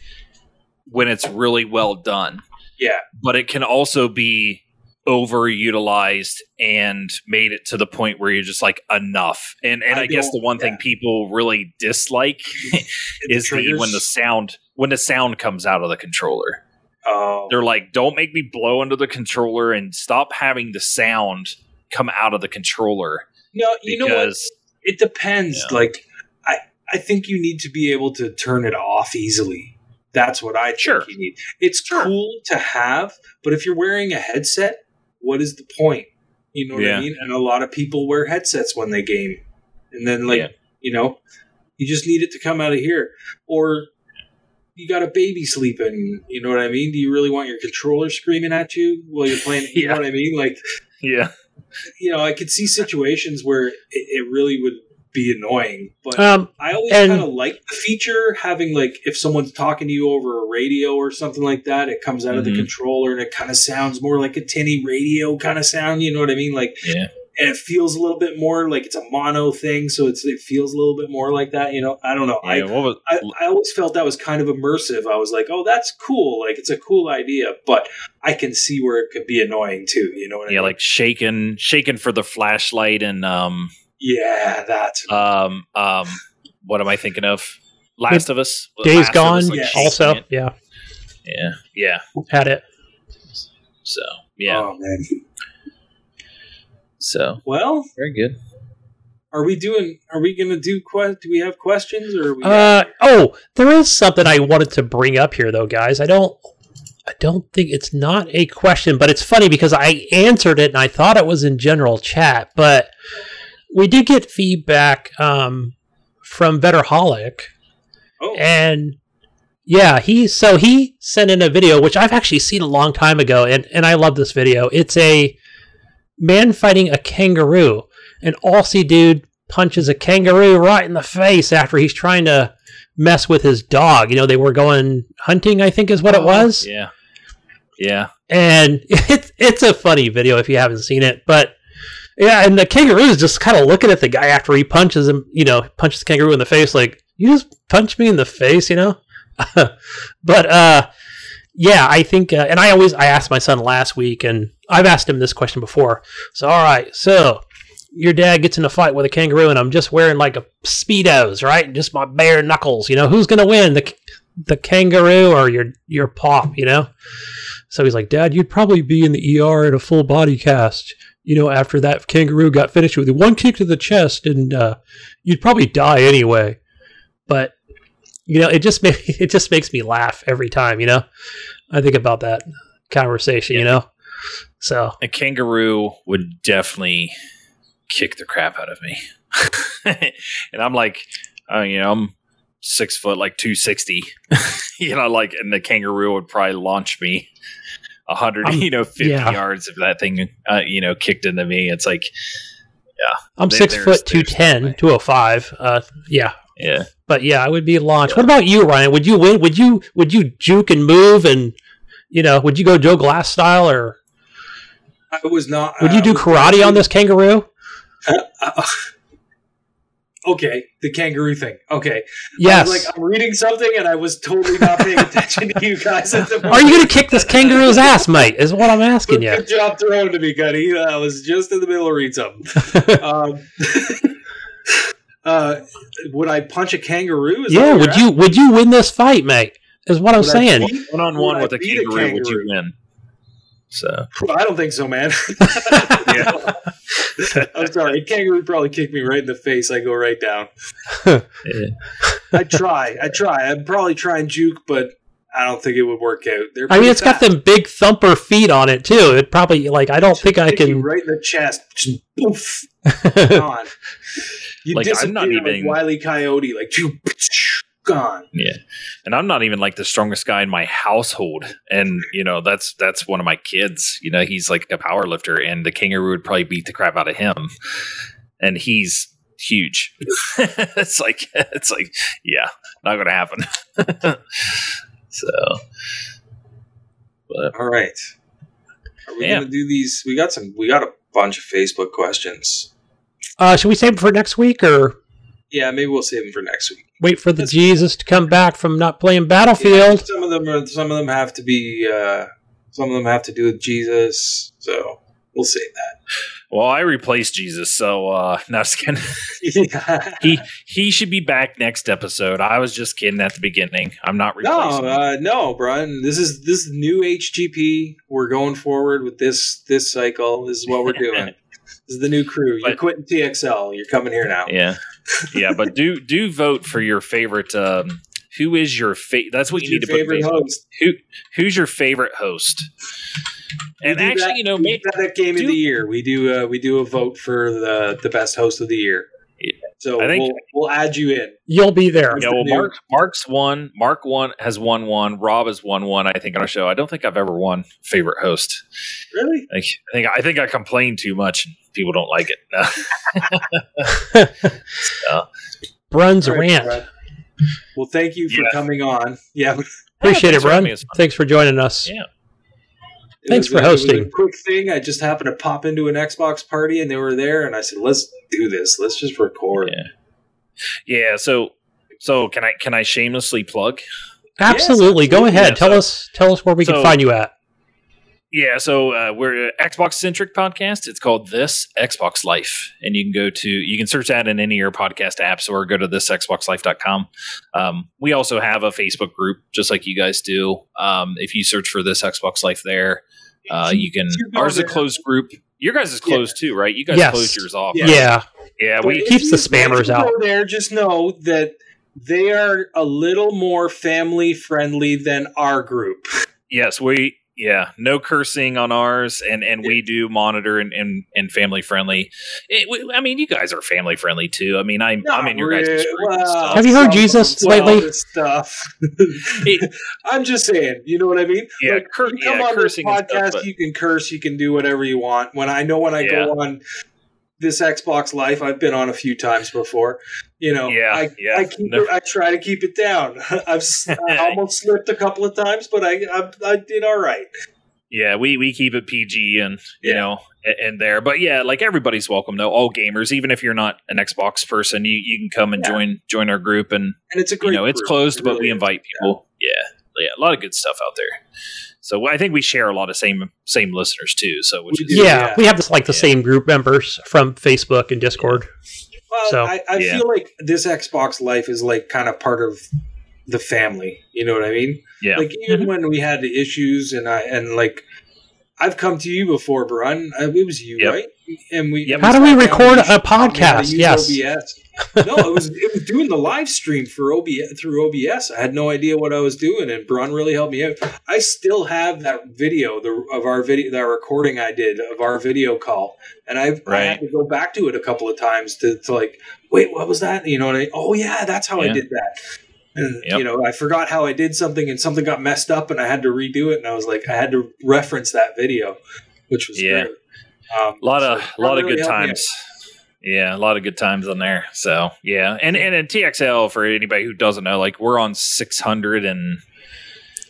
when it's really well done, yeah. but it can also be overutilized and made it to the point where you're just like enough. And and I I, guess the one thing people really dislike [LAUGHS] is the triggers. when the sound when the sound comes out of the controller. Oh, They're like, don't make me blow into the controller and stop having the sound come out of the controller no, you know what? It depends. Yeah. Like, I I think you need to be able to turn it off easily. That's what I think Sure. you need. It's cool to have, but if you're wearing a headset, what is the point? You know what Yeah. I mean? And a lot of people wear headsets when they game, and then like Yeah. you know, you just need it to come out of here, or you got a baby sleeping. You know what I mean? Do you really want your controller screaming at you while you're playing? You [LAUGHS] Yeah. know what I mean? Like yeah, you know, I could see situations where it, it really would be annoying, but um, I always kind of like the feature having like if someone's talking to you over a radio or something like that, it comes out of the Mhm. controller and it kind of sounds more like a tinny radio kind of sound. You know what I mean? Like, Yeah. And it feels a little bit more like it's a mono thing, so it's it feels a little bit more like that. You know, I don't know. yeah. I, was, I I always felt that was kind of immersive. I was like, oh, that's cool. Like it's a cool idea, but I can see where it could be annoying too. You know what I yeah, mean? like shaking, shaking for the flashlight and um, yeah, that's um, um, what am I thinking of? Last of Us. Days Last Gone Us, like, Yes. also, it. yeah, Yeah, yeah. had it. So yeah, Oh man. So Well, very good. Are we doing? Are we going to do? Que- do we have questions or? Uh oh, there is something I wanted to bring up here though, guys. I don't I don't think it's not a question, but it's funny because I answered it and I thought it was in general chat, but we did get feedback um, from Vetterholic oh, and yeah, he so he sent in a video which I've actually seen a long time ago and and I love this video. It's a man fighting a kangaroo. An Aussie dude punches a kangaroo right in the face after he's trying to mess with his dog. You know, they were going hunting, I think is what it was. Yeah. Yeah. And [LAUGHS] it's it's a funny video if you haven't seen it, but yeah, and the kangaroo is just kind of looking at the guy after he punches him, you know, punches the kangaroo in the face like, "You just punched me in the face," you know? [LAUGHS] but uh yeah, I think uh, and I always I asked my son last week and I've asked him this question before. So all right, so your dad gets in a fight with a kangaroo and I'm just wearing like a speedos, right? Just my bare knuckles, you know, who's to win? The the kangaroo or your your pop, you know? So he's like, "Dad, you'd probably be in the ER in a full body cast." you know, after that kangaroo got finished with one kick to the chest, and uh, you'd probably die anyway. But you know, it just [LAUGHS] ma- it just makes me laugh every time. You know, I think about that conversation. You know, so A kangaroo would definitely kick the crap out of me. [LAUGHS] and I'm like, uh, you know, I'm six foot, like 260. [LAUGHS] you know, like, and the kangaroo would probably launch me a hundred, I'm- you know, 50 yeah. yards if that thing, uh, you know, kicked into me. It's like, yeah I'm There- six foot two there's no ten, way. two oh five. Uh, yeah, yeah. But yeah, I would be launched. What about you, Ryan? Would you win? Would you would you juke and move and you know? Would you go Joe Glass style or I was not. would you do karate on this kangaroo? Uh, [LAUGHS] okay, the kangaroo thing. Okay. Yes. I was like, I'm reading something and I was totally not paying attention to you guys at the moment. [LAUGHS] Are you going to kick this kangaroo's [LAUGHS] ass, mate? Is what I'm asking you. Good job throwing to me, Gunny. I was just in the middle of reading something. um, uh, would I punch a kangaroo? Is yeah. Would you're would you win this fight, mate? Is what I'm I saying. One on one I with a beat a kangaroo, would you win? So, asking? I don't think so, man. [LAUGHS] [LAUGHS] I'm sorry. A kangaroo probably kicked me right in the face. I go right down. [LAUGHS] yeah. I try. I try. I'd probably try and juke, but I don't think it would work out. I mean, pretty it's got them big thumper feet on it too. It probably like I don't think I can. right in the chest. Just poof, gone. You Like, I'm not like even- Wile E. Coyote, like you [LAUGHS] gone. Yeah. And I'm not even like the strongest guy in my household. And, you know, that's that's one of my kids. You know, he's like a power lifter and the kangaroo would probably beat the crap out of him. And he's huge. [LAUGHS] it's like it's like, yeah, not gonna happen. [LAUGHS] so but All right. Are we Yeah. gonna do these? We got some. We got a bunch of Facebook questions. Uh, should we save it for next week or Yeah, maybe we'll save them for next week. wait for the That's- Jesus to come back from not playing Yeah, Battlefield? some of them are. Some of them have to be. Uh, some of them have to do with Jesus. So we'll save that. well, I replaced Jesus, so uh [LAUGHS] no just kidding. [LAUGHS] he he should be back next episode. I was just kidding at the beginning. I'm not No, replacing him. uh, no, Brian. This is this is new HGP. We're going forward with this this cycle. This is what we're [LAUGHS] doing. This is the new crew. You're But- quitting TXL. You're coming here now. Yeah, yeah, but do do vote for your favorite. Um, who is your favorite? That's what Who's you need to your put. favorite Facebook. host? Who who's your favorite host? And actually, that- you know, we maybe, that game do- of the year. We do uh, we do a vote for the the best host of the year. Yeah. So I think- we'll we'll add you in. You'll be there. yeah. Well, Mark Mark's won. Mark one has won one. Rob has won one. I think on our show. I don't think I've ever won favorite host. Really? I think I think I complain too much. and People don't like it. [LAUGHS] Brun's All right, rant. Brad. Well, thank you for Yeah. coming on. Yeah, Appreciate Yeah, it, thanks for Brun. me. It's fun. Thanks for joining us. Yeah. It Thanks was for a- it was a hosting. quick thing. I just happened to pop into an Xbox party and they were there, and I said, "Let's do this. Let's just record." Yeah. Yeah. So so can I can I shamelessly plug? Absolutely. Go absolutely. ahead. Yeah, tell so- us tell us where we can find you at. Yeah, so uh, we're an Xbox centric podcast. It's called This Xbox Life, and you can go to you can search that in any of your podcast apps or go to thisxboxlife.com. Um, we also have a Facebook group, just like you guys do. Um, if you search for This Xbox Life there, uh, you can. Ours is a closed group. Your guys is closed too, right? You guys Yes. closed yours off. Yeah. Yeah. yeah. We if keeps the spammers out. Go there, just know that they are a little more family friendly than our group. yes we yeah no cursing on ours and and we do monitor and and, and family friendly. It, we, I mean, you guys are family friendly too. I mean, I'm I'm in your guys' Not really. and stuff. Well, Have you heard Jesus lately? of this Stuff. [LAUGHS] I'm just saying. You know what I mean? Yeah, Like, cur- you come yeah, on this cursing stuff, podcast, but- you can curse, you can do whatever you want. When I know when I Yeah. go on this Xbox Life I've been on a few times before. You know, Yeah, I, yeah. I keep Never- it, I try to keep it down. [LAUGHS] I've s- [LAUGHS] I almost slipped a couple of times, but I I, I did all right. Yeah, we we keep it PG and you Yeah. know a- and there, but yeah, like everybody's welcome though. All gamers, even if you're not an Xbox person, you, you can come and Yeah. join join our group, and And it's a you great. know it's closed, It but really we is. invite people. Yeah. yeah, a lot of good stuff out there. So I think we share a lot of same same listeners too. So which We is yeah, yeah. we have this like the Yeah. same group members from Facebook and Discord. Well, So, I, I yeah. feel like this Xbox Life is like kind of part of the family. You know what I mean? yeah, Like even Mhm. when we had the issues, and I and like I've come to you before, Brun. Uh, It was you, Yep. right? And we. Yep. How do we record a taught me how to podcast? Yes. OBS. [LAUGHS] no, it was it was doing the live stream for OBS through OBS. I had no idea what I was doing, and Brun really helped me out. I still have that video the, of our video, that recording I did of our video call, and I've I had to go back to it a couple of times to, to like, wait, what was that? You know, what I, oh yeah, that's how I did that. And Yep. you know, I forgot how I did something, and something got messed up, and I had to redo it. And I was like, I had to reference that video, which was Yeah. great. Um, a lot of a lot of good helped me times. Yeah, a lot of good times on there. So yeah, and and in TXL for anybody who doesn't know, like we're on six hundred and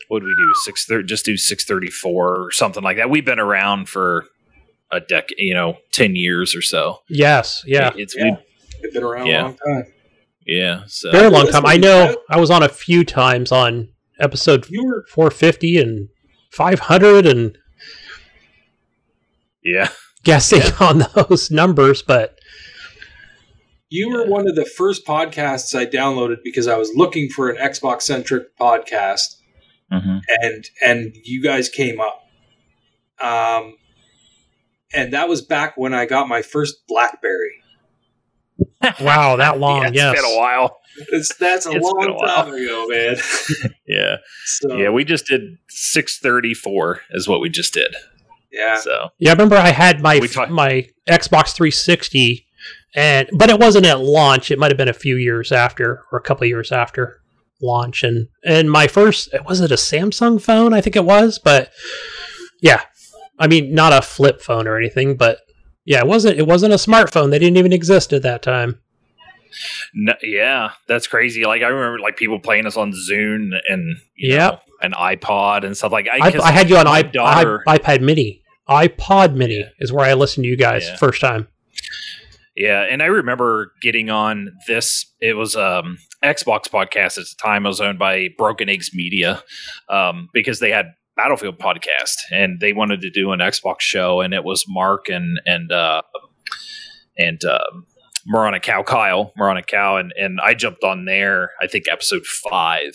what do we do? Six thirty, just do six thirty four or something like that. We've been around for a decade, you know, ten years or so. Yes, yeah, it's Yeah. we, out. They've been around Yeah. a long time. Yeah. So very long time. I know I was on a few times on episode You were 450 and 500 and yeah, guessing on those [LAUGHS] numbers, but You were one of the first podcasts I downloaded because I was looking for an Xbox centric podcast, hmm and and you guys came up. Um, and that was back when I got my first BlackBerry. Wow, [LAUGHS] that long. yeah, yes. been a while. It's, that's a It's long a while. time ago, man. [LAUGHS] Yeah, so, yeah. We just did six thirty four is what we just did. yeah. So Yeah, I remember I had my We talk- my Xbox 360, and but it wasn't at launch. It might have been a few years after, or a couple of years after launch. And and my first was it a Samsung phone? I think it was, but yeah, I mean not a flip phone or anything, but yeah, it wasn't it wasn't a smartphone. They didn't even exist at that time. No, yeah, that's crazy. Like I remember, like people playing us on Zune and know, an iPod and stuff like. I, I, I had you on my I, daughter- I, iPad Mini. iPod Mini Yeah. is where I listened to you guys Yeah. first time. Yeah, and I remember getting on this. It was um Xbox podcast at the time. It was owned by Broken Eggs Media um, because they had Battlefield podcast and they wanted to do an Xbox show, and it was Mark and and uh, and um, Moronic Cow Kyle Moronic Cow, and and I jumped on there. I think episode five.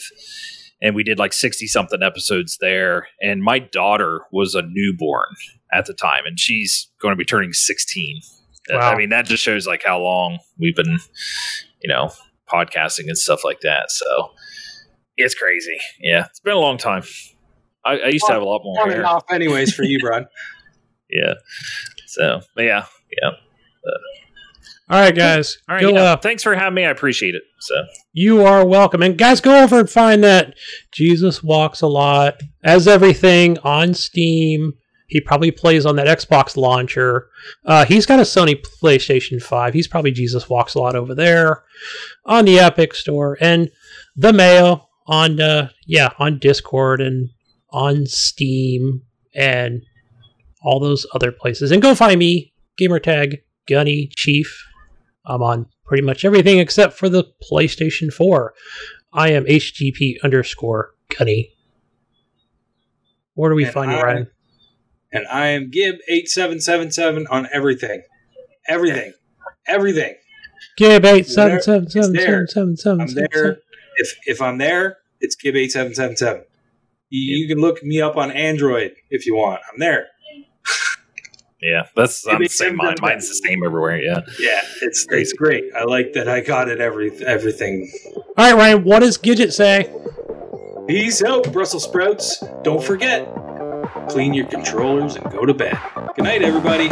And we did like 60 something episodes there. And my daughter was a newborn at the time, and she's going to be turning 16. Wow. I mean, that just shows like how long we've been, you know, podcasting and stuff like that. So it's crazy. Yeah, it's been a long time. I, I used to have a lot more On and hair. off, anyways, for you, Brad. [LAUGHS] Yeah. So, but yeah, yeah. All right, guys, All right. go yeah. up. Thanks for having me. I appreciate it. So, You are welcome. And guys, go over and find that Jesus Walks a Lot as everything on Steam. He probably plays on that Xbox launcher. Uh, he's got a Sony PlayStation 5. He's probably Jesus Walks a Lot over there on the Epic Store. And the Mail on, uh, yeah, on Discord and on Steam and all those other places. And go find me, Gamertag Gunny Chief. I'm on pretty much everything except for the PlayStation 4. I am HGP underscore Gunny. Where do we And find you, I- Ryan? and I am Gib8777 on everything. Everything. Everything. Gib eight There- seven seven seven there. seven seven seven I'm there. If if I'm there, it's Gib8777. You, you can look me up on Android if you want. I'm there. yeah, that's I'm the same. same Mine. Mine's the same everywhere. Yeah. Yeah, it's it's great. I like that I got it every everything. All right, Ryan. What does Gidget say? Peace out, Brussels sprouts. Don't forget, clean your controllers and go to bed. Good night, everybody.